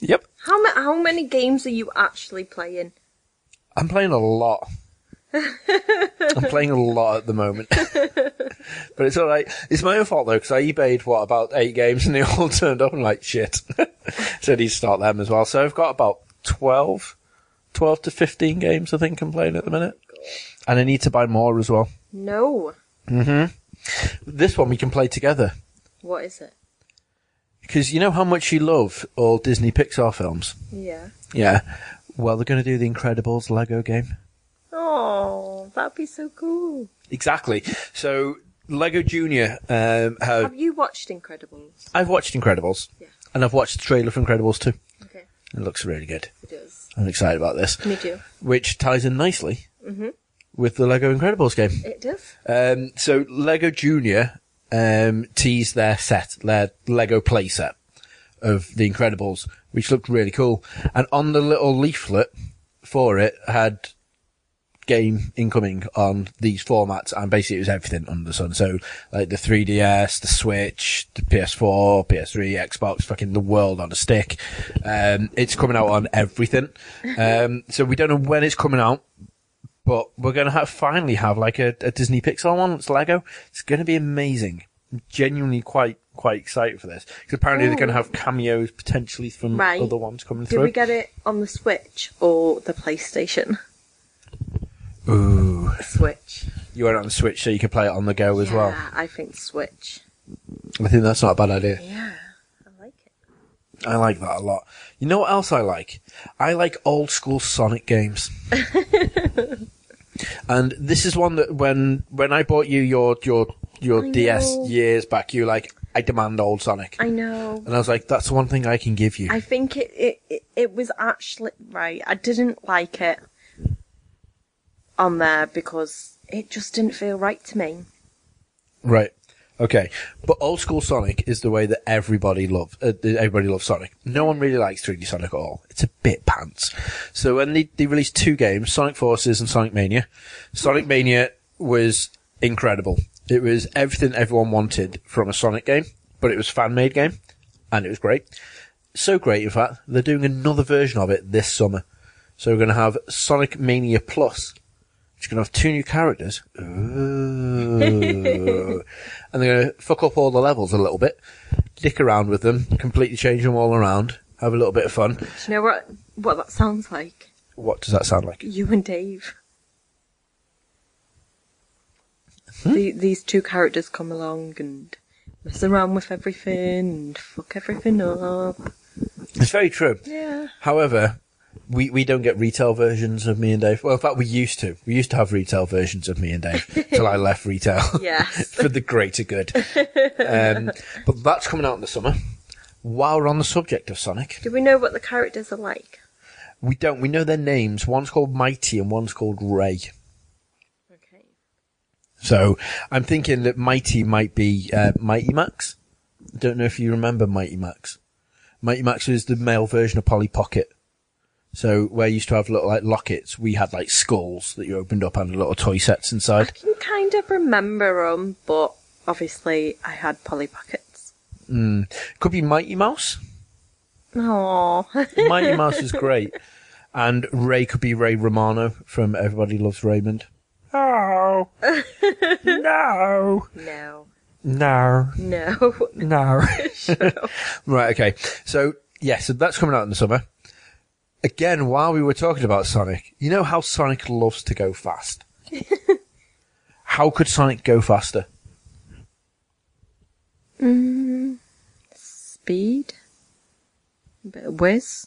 Yep. How, ma- how many games are you actually playing? I'm playing a lot. I'm playing a lot at the moment, but it's all right. It's my own fault though because I eBayed what about eight games and they all turned up and like shit. so I need to start them as well. So I've got about 12, 12 to fifteen games I think I'm playing at the minute, and I need to buy more as well. No. Hmm This one we can play together What is it? because you know how much you love all Disney Pixar films. Yeah. Yeah. Well, they're going to do the Incredibles Lego game. Oh, that'd be so cool. Exactly. So Lego Junior um, have Have you watched Incredibles? I've watched Incredibles, Yeah. and I've watched the trailer for Incredibles too. Okay. It looks really good. It does. I'm excited about this, Me too. which ties in nicely Mm-hmm. with the Lego Incredibles game. It does. Um, so Lego Junior um, teased their set, their Lego play set of the Incredibles, which looked really cool. And on the little leaflet for it had game incoming on these formats, and basically it was everything under the sun. So like the 3DS, the Switch, the PS4, PS3, Xbox, fucking the world on a stick. Um, it's coming out on everything. Um, so we don't know when it's coming out. But we're going to have finally have like a, a Disney Pixar one. It's Lego. It's going to be amazing. I'm genuinely quite quite excited for this because apparently they're going to have cameos potentially from Right. other ones coming Did through. we get it on the Switch or the PlayStation? Ooh, Switch. you want it on the Switch so you can play it on the go as well. Yeah, I think Switch. I think that's not a bad idea. Yeah, I like it. I like that a lot. You know what else I like? I like old school Sonic games. and this is one that when when I bought you your your your I DS know. years back, you were like, I demand old Sonic. I know. And I was like, that's the one thing I can give you. I think it, it, it, it was actually right. I didn't like it on there because it just didn't feel right to me. right. Okay, but old school Sonic is the way that everybody loves. Uh, everybody loves Sonic. No one really likes 3D Sonic at all. It's a bit pants. So when they, they released two games, Sonic Forces and Sonic Mania, Sonic Mania was incredible. It was everything everyone wanted from a Sonic game, but it was fan made game, and it was great. So great, in fact, they're doing another version of it this summer. So we're going to have Sonic Mania Plus, which is going to have two new characters. And they're going to fuck up all the levels a little bit, dick around with them, completely change them all around, have a little bit of fun. Do you know what what that sounds like? What does that sound like? You and Dave. Hmm? The, these two characters come along and mess around with everything and fuck everything up. It's very true. Yeah. However, we, we don't get retail versions of me and Dave. Well, in fact, we used to. We used to have retail versions of me and Dave till I left retail. Yes. for the greater good. Um, but that's coming out in the summer. While we're on the subject of Sonic, Do we know what the characters are like? we don't. We know their names. One's called Mighty and one's called Ray. So I'm thinking that Mighty might be uh, Mighty Max. I Don't know if you remember Mighty Max. Mighty Max was the male version of Polly Pocket. So where you used to have little like lockets, we had like skulls that you opened up and little toy sets inside. I can kind of remember them, but obviously I had Polly Pockets. Could be Mighty Mouse. Oh, Mighty Mouse is great. And Ray could be Ray Romano from Everybody Loves Raymond. Oh. no. no, No. no. No. right, okay. So, yeah, so that's coming out in the summer. Again, while we were talking about Sonic, you know how Sonic loves to go fast? how could Sonic go faster? Mm, speed, a bit of whiz.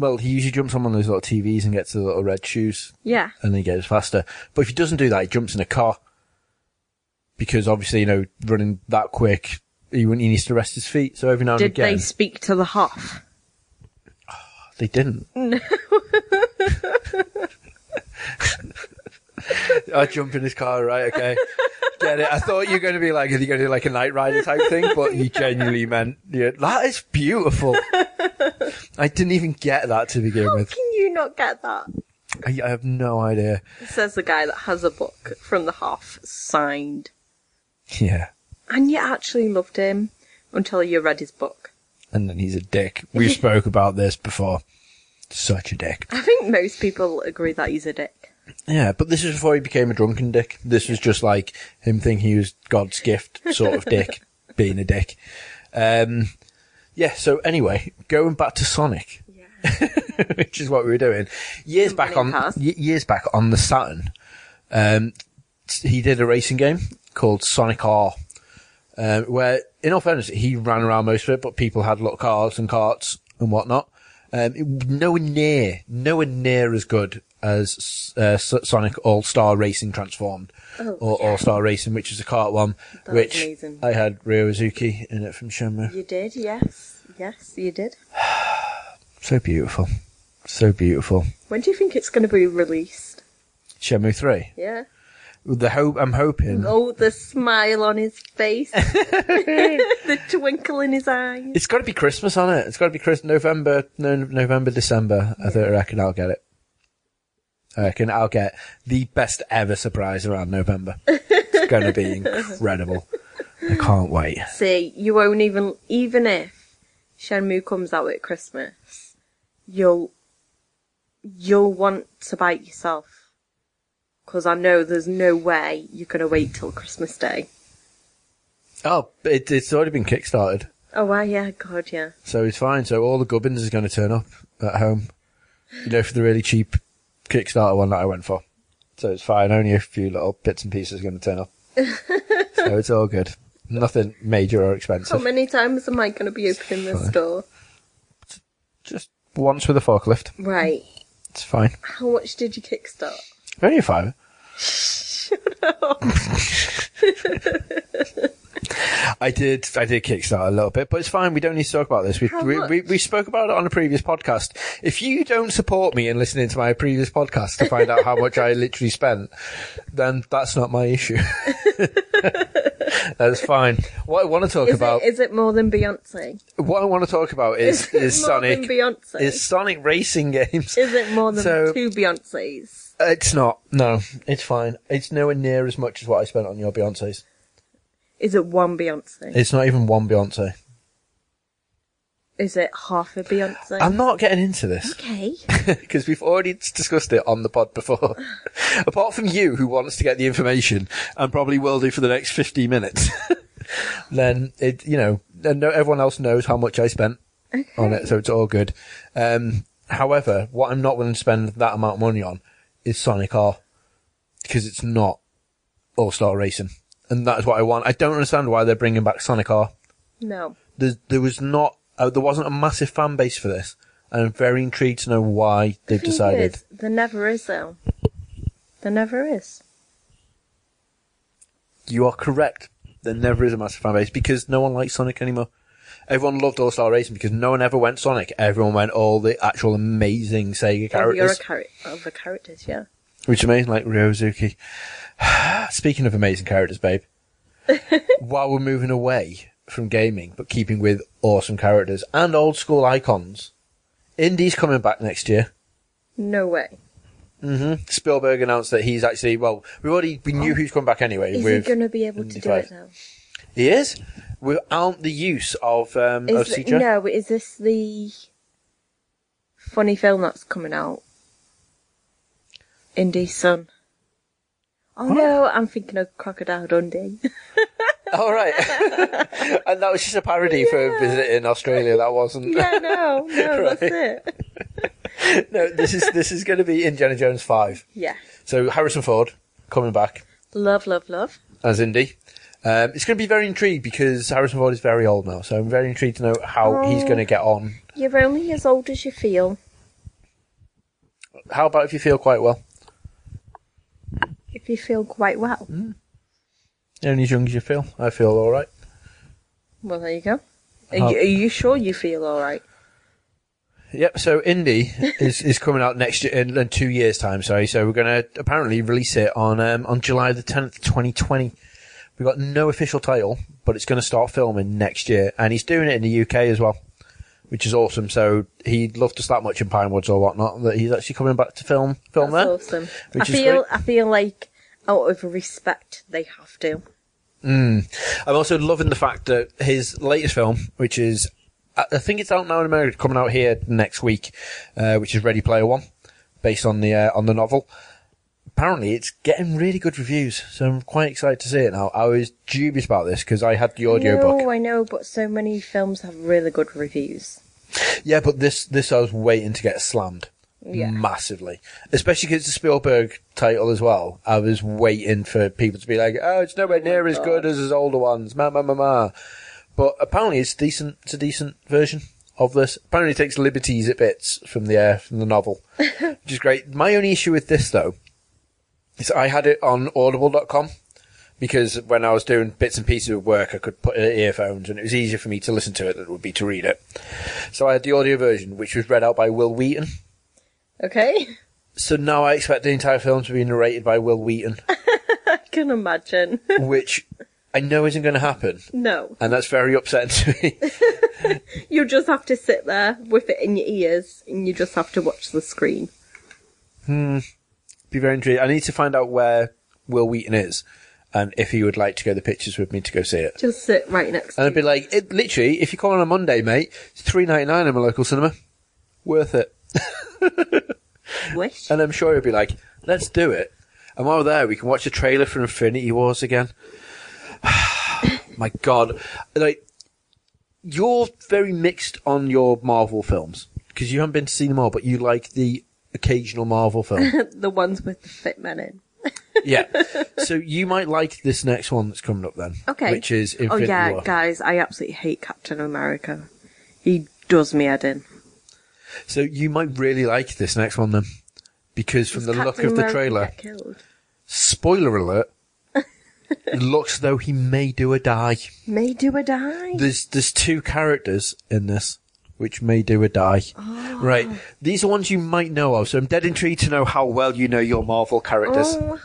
Well, he usually jumps on one of those little TVs and gets the little red shoes, Yeah, and then he goes faster. But if he doesn't do that, he jumps in a car. Because obviously, you know, running that quick, he, he needs to rest his feet. So every now and did again, Did they speak to the Hoff? They didn't. No. I jump in his car, right? Okay. Get it. I thought you were going to be like, are you going to do like a Knight Rider type thing? But you genuinely meant, yeah, that is beautiful. I didn't even get that to begin How with. can you not get that? I, I have no idea. Says the guy that has a book from the Hoff signed, Yeah. and you actually loved him until you read his book. And then he's a dick. We spoke about this before. Such a dick. I think most people agree that he's a dick. Yeah, but this is before he became a drunken dick. This was just like him thinking he was God's gift sort of dick, being a dick. Um, yeah, so anyway, going back to Sonic, Yeah. which is what we were doing. Years back on, years back on the Saturn, um, he did a racing game called Sonic R, um, where, in all fairness, he ran around most of it, but people had little cars and carts and whatnot. Um, it, nowhere near, nowhere near as good as uh, Sonic All Star Racing Transformed, Oh, or yeah. All Star Racing, which is a kart one, That was which amazing. I had Ryo Hazuki in it from Shenmue. You did, yes. Yes, you did. So beautiful, so beautiful. When do you think it's going to be released? Shenmue Three. Yeah. The hope I'm hoping Oh, the smile on his face. the twinkle in his eyes. it's got to be Christmas on it. It's got to be Chris November, no, November, December. I think I reckon I'll get it. I reckon I'll get the best ever surprise around November. it's going to be incredible. I can't wait. See, you won't even, even if Shenmue comes out at Christmas, you'll, you'll want to bite yourself. Because I know there's no way you're going to wait till Christmas Day. Oh, it, it's already been kickstarted, Oh, wow, yeah, God, yeah. so it's fine. So all the gubbins is going to turn up at home. You know, for the really cheap Kickstarter one that I went for. So it's fine. Only a few little bits and pieces are going to turn up. so it's all good. Nothing major or expensive. How many times am I going to be opening this Fine. door? Just once with a forklift. Right. It's fine. How much did you kickstart? Only a five. I did, I did Kickstarter a little bit, but it's fine. We don't need to talk about this. We, we, we, we spoke about it on a previous podcast. If you don't support me in listening to my previous podcast to find out how much I literally spent, then that's not my issue. That's fine. What I want to talk Is about, it, is it more than Beyonce? what I want to talk about is is more Sonic, Beyonce? is Sonic racing games. Is it more than So- two Beyonces? It's not. No, it's fine. It's nowhere near as much as what I spent on your Beyonces. Is it one Beyonce? It's not even one Beyonce. Is it half a Beyonce? I'm not getting into this okay. because we've already discussed it on the pod before. Apart from you, who wants to get the information and probably will do for the next 50 minutes, then it, you know, no- everyone else knows how much I spent on it, so it's all good. Um, however, what I'm not willing to spend that amount of money on is Sonic R because it's not All Star Racing, and that is what I want. I don't understand why they're bringing back Sonic R. No. There, there was not, uh, there wasn't a massive fan base for this, and I'm very intrigued to know why they've Thing decided. is, there never is though. There never is. You are correct. There never is a massive fan base because no one likes Sonic anymore. Everyone loved All Star Racing because no one ever went Sonic. Everyone went all the actual amazing Sega Oh, you're a characters, char- of the characters, yeah. which is amazing, like Ryozuki. Speaking of amazing characters, babe, while we're moving away from gaming but keeping with awesome characters and old school icons, Indie's coming back next year. No way. hmm Spielberg announced that he's actually well. We already we knew who's coming back anyway. Is he going to be able to do 5. it now? He is without the use of um of Is CGI. no, is this the funny film that's coming out? Indie's Son. Oh What? no, I'm thinking of Crocodile Dundee. All right, and that was just a parody for visiting Australia. That wasn't. yeah, no, no, that's it. no, this is this is going to be Indiana Jones five. Yeah. So Harrison Ford coming back Love, love, love. as Indy. Um, it's going to be very intrigued because Harrison Ford is very old now, so I'm very intrigued to know how he's Oh. going to get on. You're only as old as you feel. How about if you feel quite well? You feel quite well. You're only as young as you feel. I feel all right. Well, there you go. Are, you, are you sure you feel alright? Yep. So Indy is is coming out next year in, in two years' time. Sorry. So we're going to apparently release it on um, on July the tenth, twenty twenty. We've got no official title, but it's going to start filming next year, and he's doing it in the UK as well, which is awesome. So he'd love to start much in Pinewoods or whatnot. That he's actually coming back to film film That's there. awesome. I feel great. I feel like out of respect they have to. I'm also loving the fact that his latest film, which is, I think it's out now in America, coming out here next week, uh, which is Ready Player One, based on the uh, on the novel. Apparently, it's getting really good reviews, so I'm quite excited to see it now. I was dubious about this because I had the audiobook. No, I know, but so many films have really good reviews. Yeah, but this this I was waiting to get slammed. Yeah. Massively. Especially because it's a Spielberg title as well. I was waiting for people to be like, oh, it's nowhere near as good as his older ones. Ma, ma, ma, ma. But apparently it's decent. It's a decent version of this. Apparently it takes liberties at bits from the, uh, from the novel. which is great. My only issue with this though, is I had it on audible.com. Because when I was doing bits and pieces of work, I could put in earphones and it was easier for me to listen to it than it would be to read it. So I had the audio version, which was read out by Wil Wheaton. Okay? So now I expect the entire film to be narrated by Wil Wheaton, I can imagine. which I know isn't going to happen. no. And that's very upsetting to me. You just have to sit there with it in your ears and you just have to watch the screen. Hmm. Be very intrigued. I need to find out where Wil Wheaton is and if he would like to go to the pictures with me to go see it. Just sit right next And to I'd be like, it, literally, if you come on a Monday, mate, it's three ninety nine in my local cinema. Worth it. Wish. And I'm sure he'd be like, let's do it. And while we're there, we can watch the trailer for Infinity Wars again. My God. Like, you're very mixed on your Marvel films. Because you haven't been to see them all, but you like the occasional Marvel film. the ones with the fit men in. yeah. So you might like this next one that's coming up then. Okay. Which is Infinity Oh yeah, War. guys, I absolutely hate Captain America. He does me head in. So you might really like this next one then. Because from Does the look of the America trailer, get killed? spoiler alert, it looks though he may do a die. May do a die. There's there's two characters in this which may do a die. Right. These are ones you might know of, so I'm dead intrigued to know how well you know your Marvel characters. Oh.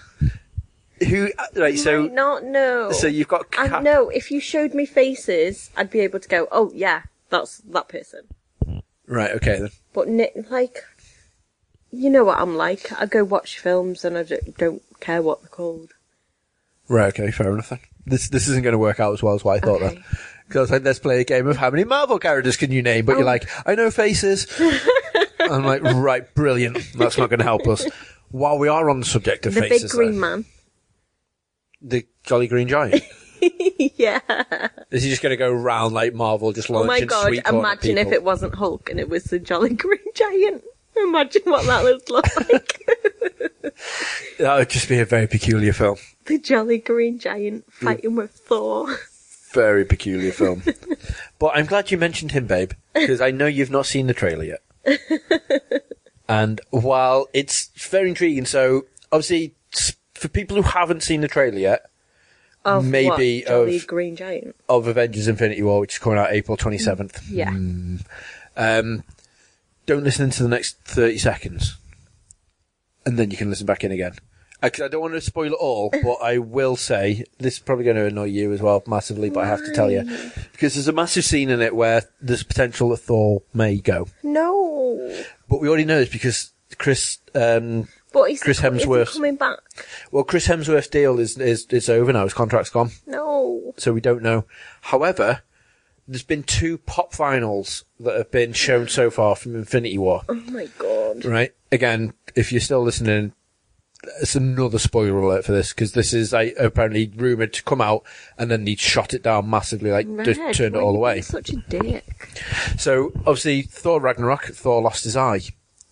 who? uh, Right. So Might not know. so you've got I Cap. know if you showed me faces, I'd be able to go, oh yeah, that's that person. Right. Okay then. But ni- like, you know what I'm like. I go watch films and I don't, don't care what they're called. Right. Okay. Fair enough. Then. This this isn't going to work out as well as what I thought. Okay. Then. Because I was like, let's play a game of how many Marvel characters can you name? But you're Oh. like, I know faces. I'm like, right, brilliant. That's not going to help us. While we are on the subject of The faces, big green though, man. the Jolly Green Giant. yeah. Is he just going to go round like Marvel, just Oh launching my god! sweet corn at Imagine if it wasn't Hulk and it was the Jolly Green Giant. Imagine what that would look like. That would just be a very peculiar film. the Jolly Green Giant mm. fighting with Thor. Very peculiar film. but I'm glad you mentioned him, babe, because I know you've not seen the trailer yet. and while it's very intriguing, so obviously for people who haven't seen the trailer yet Of Maybe what? Jolly of- Green Giant. of Avengers: Infinity War, which is coming out April 27th, Yeah. um, don't listen to the next 30 seconds, and then you can listen back in again. Because I don't want to spoil it all, but I will say this is probably going to annoy you as well massively. But I have to tell you because there's a massive scene in it where there's potential that Thor may go, No. but we already know this because Chris, um, But Chris is he Hemsworth. coming back. well, Chris Hemsworth's deal is is is over now. His contract's gone, No. so we don't know. However, there's been two pop vinyls that have been shown so far from Infinity War. Oh my god. Right. Again, if you're still listening, it's another spoiler alert for this because this is like, apparently rumored to come out and then they shot it down massively, like just turned it all away. Such a dick. So obviously, Thor Ragnarok, Thor lost his eye.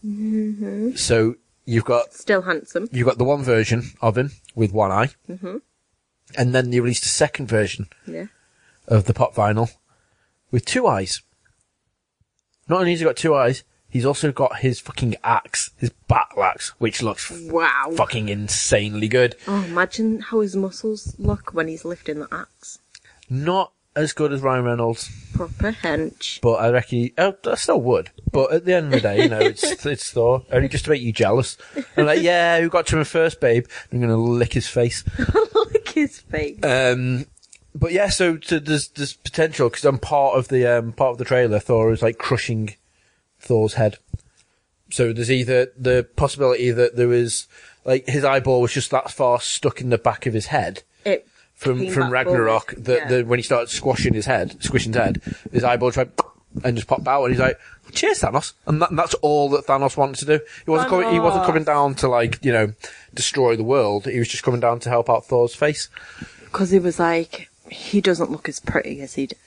Mm-hmm. So you've got Still handsome. you've got the one version of him with one eye, Mhm. and then they released a second version Yeah. of the pop vinyl with two eyes. Not only has he got two eyes, he's also got his fucking axe, his battle axe, which looks Wow. fucking insanely good. Oh, imagine how his muscles look when he's lifting the axe. Not as good as Ryan Reynolds, Proper hench. but I reckon he, oh, I still would. But at the end of the day, you know, it's it's Thor, only just to make you jealous. I'm like, yeah, who got to him first, babe? I'm gonna lick his face. Look his face. Um, but yeah, so, so there's there's potential because I'm part of the um part of the trailer. Thor is like crushing Thor's head. So there's either the possibility that there is like his eyeball was just that far stuck in the back of his head from from Ragnarok that Yeah. the, when he started squashing his head, squishing his head, his eyeball went and just popped out, and he's like, "Cheers, Thanos!" And, that, and that's all that Thanos wanted to do. He wasn't coming, he wasn't coming down to like you know destroy the world. He was just coming down to help out Thor's face. Because he was like, he doesn't look as pretty as he did.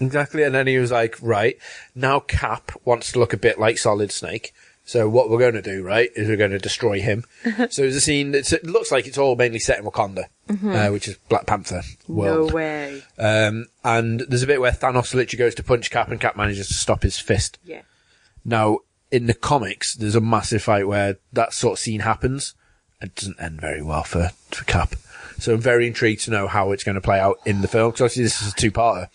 Exactly, and then he was like, "Right now, Cap wants to look a bit like Solid Snake." So what we're going to do, right, is we're going to destroy him. so there's a scene. It looks like it's all mainly set in Wakanda, uh, which is Black Panther world. No way. Um, and there's a bit where Thanos literally goes to punch Cap, and Cap manages to stop his fist. Yeah. Now, in the comics, there's a massive fight where that sort of scene happens. And it doesn't end very well for, for Cap. So I'm very intrigued to know how it's going to play out in the film, because obviously this is a two-parter.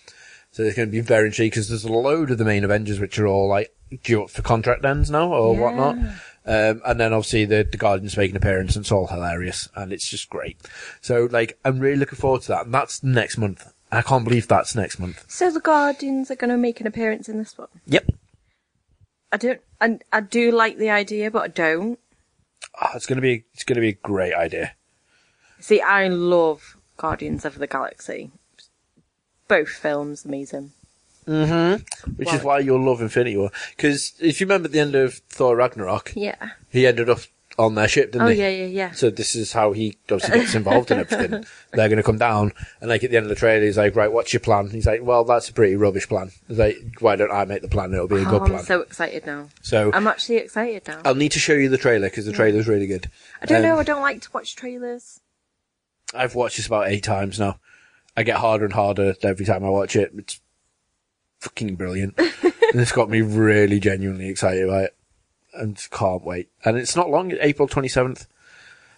So it's going to be very intrigued, because there's a load of the main Avengers which are all like due up for contract ends now, or Yeah. whatnot. Um, and then obviously the, the Guardians make an appearance, and it's all hilarious, and it's just great. So, like, I'm really looking forward to that, and that's next month. I can't believe that's next month. So the Guardians are going to make an appearance in this one. Yep. I don't. I, I do like the idea, but I don't. Ah, it's gonna be, it's gonna be a great idea. See, I love Guardians of the Galaxy. Both films, amazing. Which is why you'll love Infinity War. Because if you remember at the end of Thor Ragnarok, Yeah. he ended up on their ship, didn't Oh he? yeah, yeah, yeah. So this is how he obviously gets involved in everything. They're going to come down, and like at the end of the trailer, he's like, "Right, what's your plan?" He's like, "Well, that's a pretty rubbish plan." He's like, "Why don't I make the plan? It'll be a Oh, good I'm plan." so excited now. So I'm actually excited now. I'll need to show you the trailer because the trailer's really good. I don't um, know. I don't like to watch trailers. I've watched this about eight times now. I get harder and harder every time I watch it. It's fucking brilliant. and it's got me really genuinely excited about it. And can't wait. And it's not long, April 27th.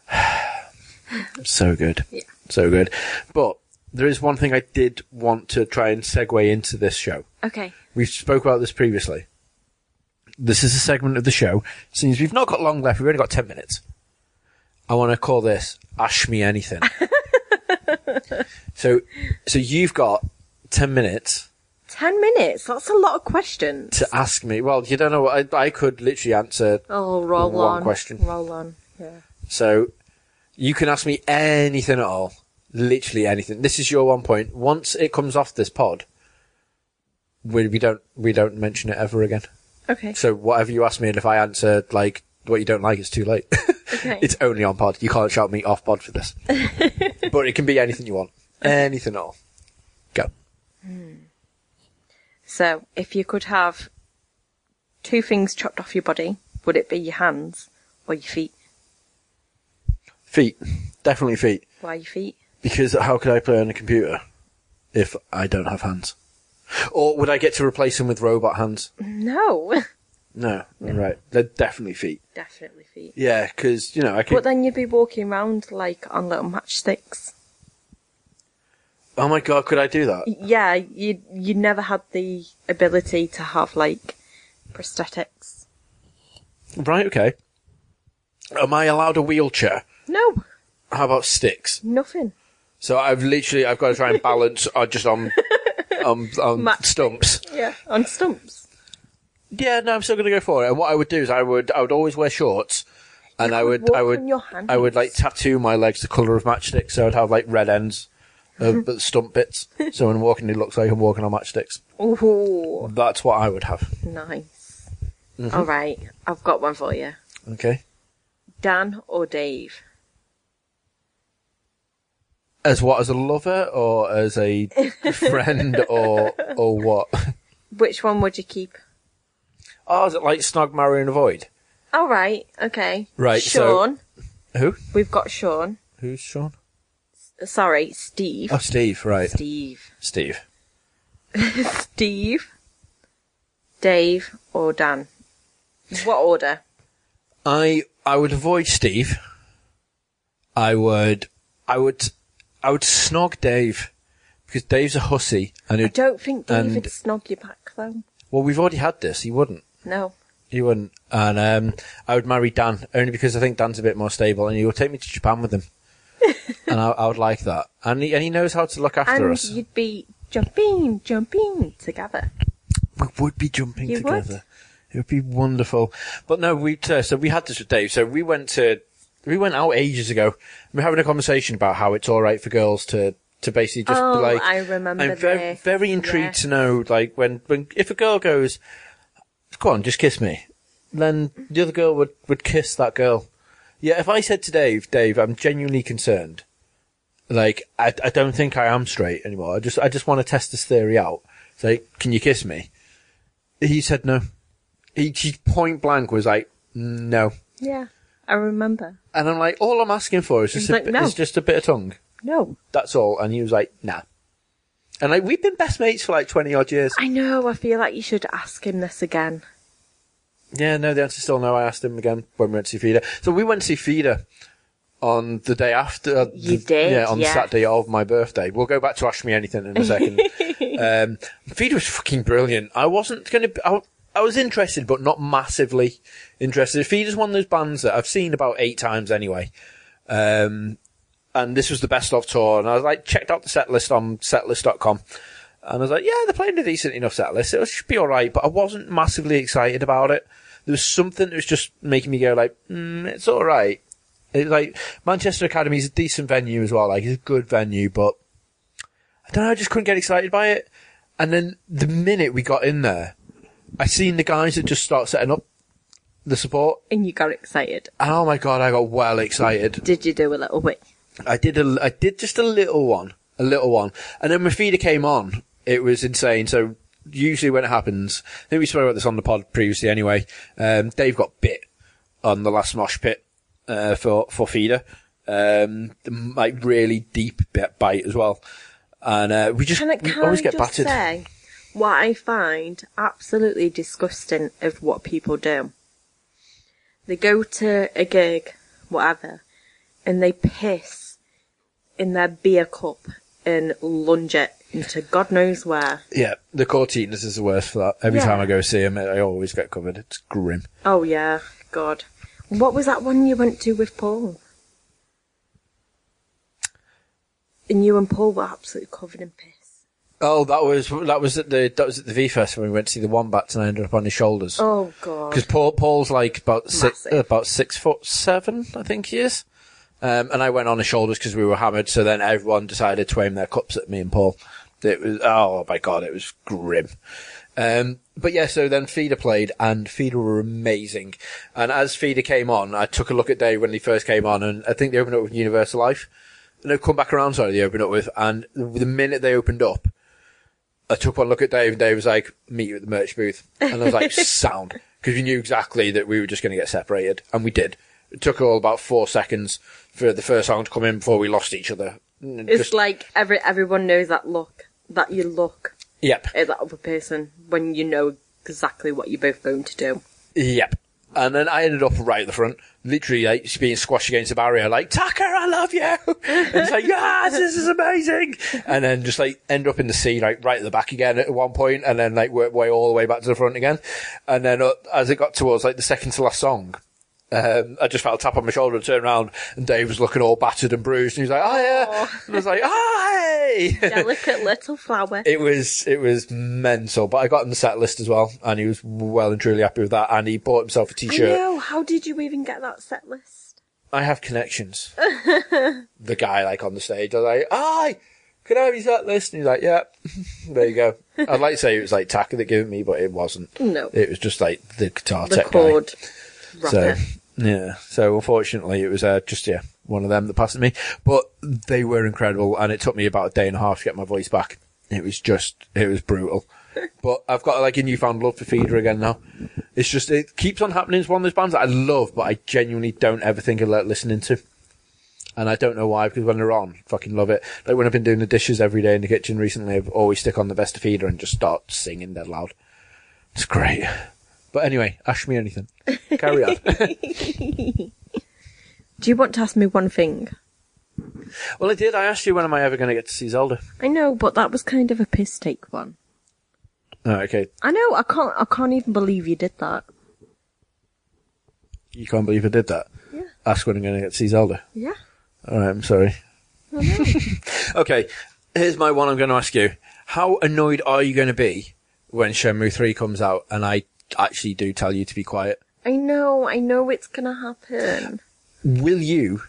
so good. Yeah. So good. But there is one thing I did want to try and segue into this show. Okay. We spoke about this previously. This is a segment of the show. Since we've not got long left, we've only got 10 minutes. I want to call this Ash Me Anything. so, so you've got 10 minutes Ten minutes. That's a lot of questions. to ask me. Well, you don't know what I, I could literally answer. Oh, roll One on. question. Roll on. Yeah. So you can ask me anything at all. Literally anything. This is your one point. Once it comes off this pod, we, we don't, we don't mention it ever again. Okay. So whatever you ask me, and if I answer like what you don't like, it's too late. Okay. it's only on pod. You can't shout me off pod for this. but it can be anything you want. Anything at all. Go. So, if you could have two things chopped off your body, would it be your hands or your feet? Feet. Definitely feet. Why your feet? Because how could I play on a computer if I don't have hands? Or would I get to replace them with robot hands? No. No. Right. They're definitely feet. Definitely feet. Yeah, because, you know, I could. But then you'd be walking around like on little matchsticks. Oh my god, could I do that? Yeah, you you never had the ability to have like prosthetics. Right, okay. Am I allowed a wheelchair? No, How about sticks? nothing. So I've literally, I've got to try and balance uh, just on, on, on stumps. Yeah, on stumps. Yeah, no, I'm still going to go for it. And what I would do is I would, I would always wear shorts, and I would, I would, on your hands. I would like tattoo my legs the colour of matchsticks, so I'd have like red ends of stump bits. So when walking, it looks like I'm walking on matchsticks. Ooh, That's what I would have. nice. Mm-hmm. All right, I've got one for you. Okay. Dan or Dave? As what? As a lover or as a friend or or what? Which one would you keep? Oh, is it like snog, marry, and avoid? All right, okay. Right, so- Sean. Who? We've got Sean. Who's Sean? Sorry, Steve. Oh, Steve. Right, Steve. Steve. Steve, Dave, or Dan? What order? I I would avoid Steve. I would I would I would snog Dave because Dave's a hussy and I don't think Dave And- would snog you back though. well we've already had this. He wouldn't. No. He wouldn't. And um, I would marry Dan only because I think Dan's a bit more stable and he would take me to Japan with him. and I, I would like that. And he, and he knows how to look after And us. you'd be jumping, jumping together. we would be jumping You would? together. It would be wonderful. But no, we uh, so we had this with Dave. So we went to we went out ages ago. We are having a conversation about how it's all right for girls to to basically just Oh, be like. I remember I'm very this. very intrigued Yeah. to know like when when if a girl goes, "Go on, just kiss me," then the other girl would would kiss that girl. Yeah, if I said to Dave, Dave, I'm genuinely concerned. Like, I, I don't think I am straight anymore. I just, I just want to test this theory out. Say, can you kiss me? He said no. He, he point blank was like, no. Yeah, I remember. And I'm like, all I'm asking for is just, He's a, like, bit- no. is just a bit of tongue. No. That's all. And he was like, nah. And like, we've been best mates for like 20 odd years. I know, I feel like you should ask him this again. Yeah, no, the answer's still no. I asked him again when we went to see Feeder. So we went to see Feeder on the day after. Uh, You the- did, Yeah, on the yeah. Saturday of my birthday. We'll go back to Ask Me Anything in a second. um, Feeder was fucking brilliant. I wasn't going to. I, was interested, but not massively interested. Feeder's one of those bands that I've seen about eight times anyway. Um, and this was the best of tour. And I was like, checked out the set list on setlist.com. And I was like, yeah, they're playing a decent enough set list. It should be alright, but I wasn't massively excited about it. There was something that was just making me go like, mm, it's alright. It's like, Manchester Academy is a decent venue as well. Like, it's a good venue, but I don't know, I just couldn't get excited by it. And then the minute we got in there, I seen the guys that just start setting up the support. And you got excited. And oh my god, I got well excited. Did you do a little bit? I did a, I did just a little one, a little one, and then when Feeder came on, it was insane. So usually when it happens, I think we spoke about this on the pod previously. Anyway, um, Dave got bit on the last mosh pit uh, for for Feeder, um, like really deep bit bite as well, and uh, we just Can, I- we always I get battered. say what I find absolutely disgusting of what people do? They go to a gig, whatever, and they piss in their beer cup and lunge it into God knows where. Yeah, the Courteeners is the worst for that. Every Yeah. time I go see them, I always get covered. It's grim. Oh yeah, God. What was that one you went to with Paul? And you and Paul were absolutely covered in piss. Oh, that was that was at the that was at the V Fest when we went to see the wombats and I ended up on his shoulders. Oh God. Because Paul Paul's like about six about six foot seven, I think he is. Um, and I went on his shoulders because we were hammered. So then everyone decided to aim their cups at me and Paul. It was oh my god, it was grim. Um, but yeah, so then Feeder played, and Feeder were amazing. And as Feeder came on, I took a look at Dave when he first came on, and I think they opened up with Universal Life. No, come back around. Sorry, they opened up with, and the minute they opened up, I took one look at Dave, and Dave was like, "Meet you at the merch booth," and I was like, "Sound," because we knew exactly that we were just going to get separated, and we did. It took all about four seconds for the first song to come in before we lost each other. It's Just- like every everyone knows that look, that you look yep, at that other person when you know exactly what you're both going to do. Yep. And then I ended up right at the front, literally like being squashed against the barrier, like, Taka, I love you. and it's like, yes, this is amazing. And then just like end up in the sea, like right at the back again at one point, and then like work way all the way back to the front again. And then uh, as it got towards like the second to last song, um, I just felt a tap on my shoulder and turned around, and Dave was looking all battered and bruised, and he was like, oh yeah. And I was like, oh hey. Delicate little flower. It was it was mental, but I got him the set list as well, and he was well and truly happy with that. And he bought himself a t-shirt. know. How did you even get that set list? I have connections. the guy like on the stage, I was like, "Hi, can I have your set list?" And he's like, "Yeah." there you go. I'd like to say it was like Taka that gave it me, but it wasn't. No. It was just like the guitar the tech chord guy. So yeah. So unfortunately, it was uh, just yeah one of them that passed me. But they were incredible, and it took me about a day and a half to get my voice back. It was just it was brutal. But I've got like a newfound love for Feeder again now. It's just it keeps on happening. It's one of those bands that I love, but I genuinely don't ever think of like, listening to. And I don't know why, because when they're on, fucking love it. Like when I've been doing the dishes every day in the kitchen recently, I've always stick on the best of Feeder and just start singing dead loud. It's great. But anyway, ask me anything. Carry on. Do you want to ask me one thing? well, I did. I asked you when am I ever going to get to see Zelda? I know, but that was kind of a piss take one. Oh, okay. I know. I can't. I can't even believe you did that. You can't believe I did that. Yeah. Ask when I'm going to get to see Zelda. Yeah. All right, I'm sorry. Okay, here's my one I'm going to ask you. How annoyed are you going to be when Shenmue 3 comes out and I actually do tell you to be quiet? I know. I know it's gonna happen. Will you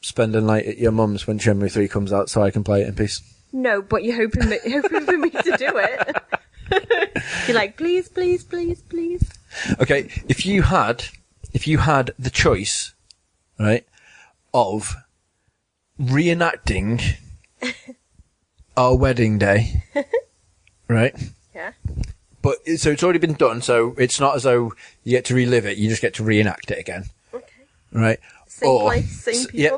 spend a night at your mum's when Shenmue 3 comes out so I can play it in peace? No, but you're hoping me, hoping for me to do it. you're like, please, please, please, please. Okay, if you had, if you had the choice, right, of reenacting our wedding day, right? Yeah. But so it's already been done, so it's not as though you get to relive it. You just get to reenact it again, Okay. right? Same Or- place, same s- people. yeah,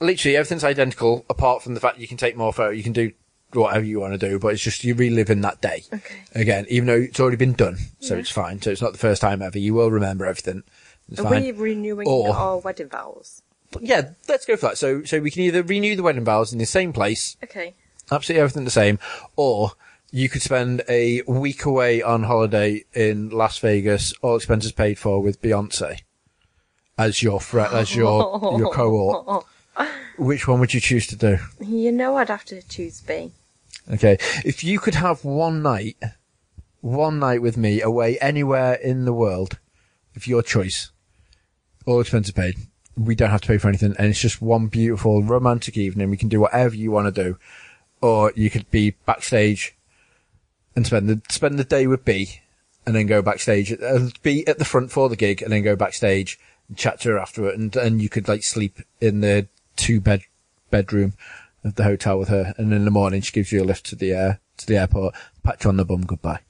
literally everything's identical, apart from the fact you can take more photos. You can do whatever you want to do, but it's just you reliving that day Okay. again, even though it's already been done, so it's fine. So it's not the first time ever. You will remember everything. It's Are fine. we renewing Or- our wedding vows? Yeah, let's go for that. So, so we can either renew the wedding vows in the same place, Okay. absolutely everything the same, or you could spend a week away on holiday in Las Vegas, all expenses paid for, with Beyonce as your as your your cohort. Which one would you choose to do? You know I'd have to choose B. Okay, if you could have one night, one night with me away anywhere in the world, of your choice, all expenses paid. We don't have to pay for anything, and it's just one beautiful romantic evening. We can do whatever you want to do, or you could be backstage and spend the spend the day with B, and then go backstage. Uh, be at the front for the gig, and then go backstage and chat to her afterward, and and you could like sleep in the two bed bedroom of the hotel with her, and in the morning she gives you a lift to the air to the airport, pat you on the bum, goodbye.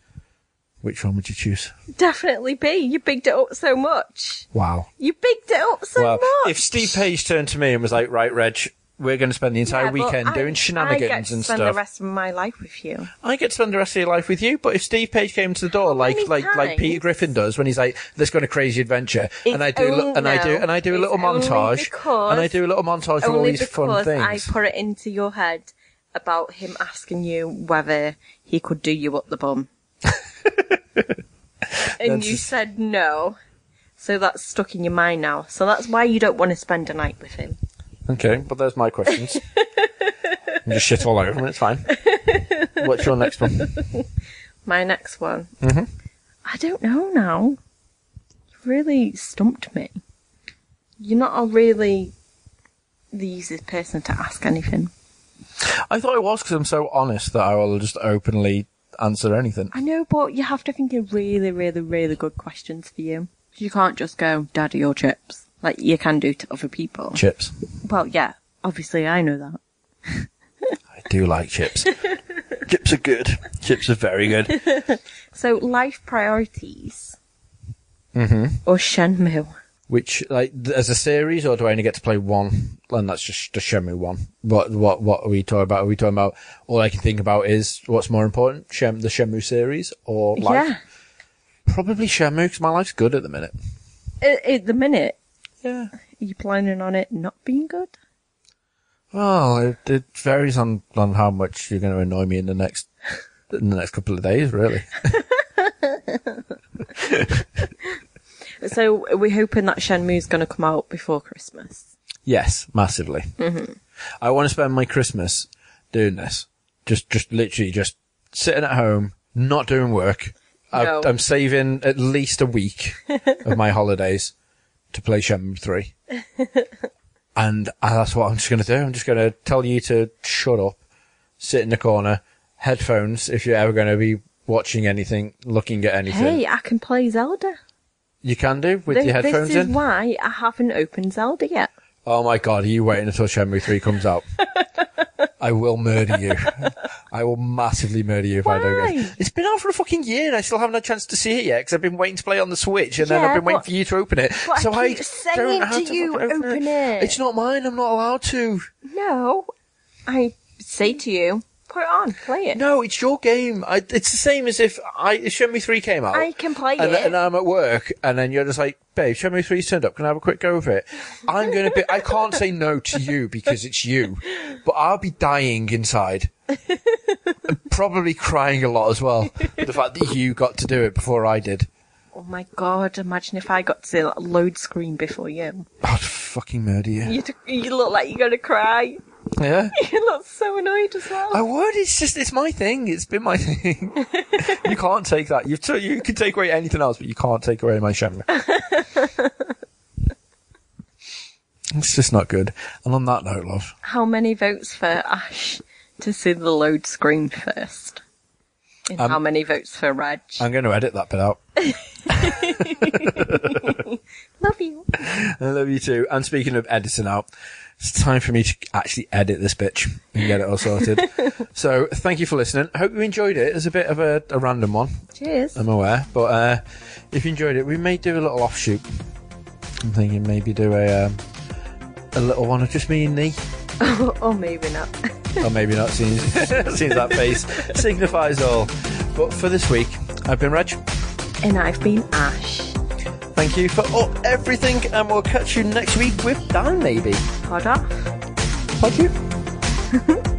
Which one would you choose? Definitely B. You bigged it up so much. Wow. You bigged it up so well, much. if Steve Page turned to me and was like, "Right, Reg, we're going to spend the entire Yeah, weekend I- doing I get shenanigans to and spend stuff," the rest of my life with you. I get to spend the rest of your life with you. But if Steve Page came to the door like like like? Peter Griffin does when he's like, "Let's go on a crazy adventure," and I do only- and I do and I do a little montage and I do a little montage of all these fun things. I put it into your head about him asking you whether he could do you up the bum. and you said no. So that's stuck in your mind now. So that's why you don't want to spend a night with him. Okay, but there's my questions. I'm just shit all over them. It's fine. What's your next one? My next one. Mhm. I don't know now. You really stumped me. You're not a really the easiest person to ask anything. I thought it was because I'm so honest that I will just openly answer anything. I know, but you have to think of really, really, really good questions for you. You can't just go, daddy or chips, like you can do to other people. Chips. Well, yeah, obviously I know that. I do like chips. chips are good. Chips are very good. So, life priorities Mm-hmm. or Shenmue? Which, like, as a series, or do I only get to play one? And that's just the Shenmue one. What, what, what are we talking about? Are we talking about, all I can think about is what's more important, Shem, the Shenmue series or life? Yeah. Probably Shenmue, because my life's good at the minute. At, at the minute, Yeah. are you planning on it not being good? Well, it, it varies on, on how much you're going to annoy me in the next, in the next couple of days, really. So, we're hoping that Shenmue's going to come out before Christmas? Yes, massively. Mm-hmm. I want to spend my Christmas doing this. Just, just literally just sitting at home, not doing work. No. I, I'm saving at least a week of my holidays to play Shenmue 3. and uh, that's what I'm just going to do. I'm just going to tell you to shut up, sit in the corner, headphones if you're ever going to be watching anything, looking at anything. Hey, I can play Zelda. You can do with This, your headphones this is in. why I haven't opened Zelda yet. Oh my god, are you waiting until Shenmue 3 comes out? I will murder you. I will massively murder you if I don't get it. It's been out for a fucking year and I still haven't had a chance to see it yet because I've been waiting to play it on the Switch and then I've been waiting for you to open it. so I keep saying don't have to you, fucking open it. It's not mine, I'm not allowed to. No, I say to you, put it on, play it. No, it's your game. I, it's the same as if I, if Shenmue 3 came out. I can play and, it. and I'm at work, and then you're just like, babe, Shenmue 3's turned up, can I have a quick go of it? I'm gonna be, I can't say no to you because it's you, but I'll be dying inside. probably crying a lot as well. The fact that you got to do it before I did. oh my god! Imagine if I got to load screen before you. I'd fucking murder you. You, you look like you're gonna cry. Yeah? You look so annoyed as well. I would. It's just, it's my thing. It's been my thing. you can't take that. You've t- you can take away anything else, but you can't take away my Shenmue. it's just not good. And on that note, love, How many votes for Ash to see the load screen first? And Um, how many votes for Reg? I'm going to edit that bit out. Love you. I love you too. And speaking of editing out, it's time for me to actually edit this bitch and get it all sorted. so thank you for listening. I hope you enjoyed it. It's a bit of a, a random one. Cheers. I'm aware, but uh, if you enjoyed it, we may do a little offshoot. I'm thinking maybe do a um, a little one of just me and Nee, or maybe not. or maybe not. Seems seems that face signifies all. But for this week, I've been Reg. and I've been Ash. Thank you for all, everything, and we'll catch you next week with Dan. Maybe. Pod off. Thank you.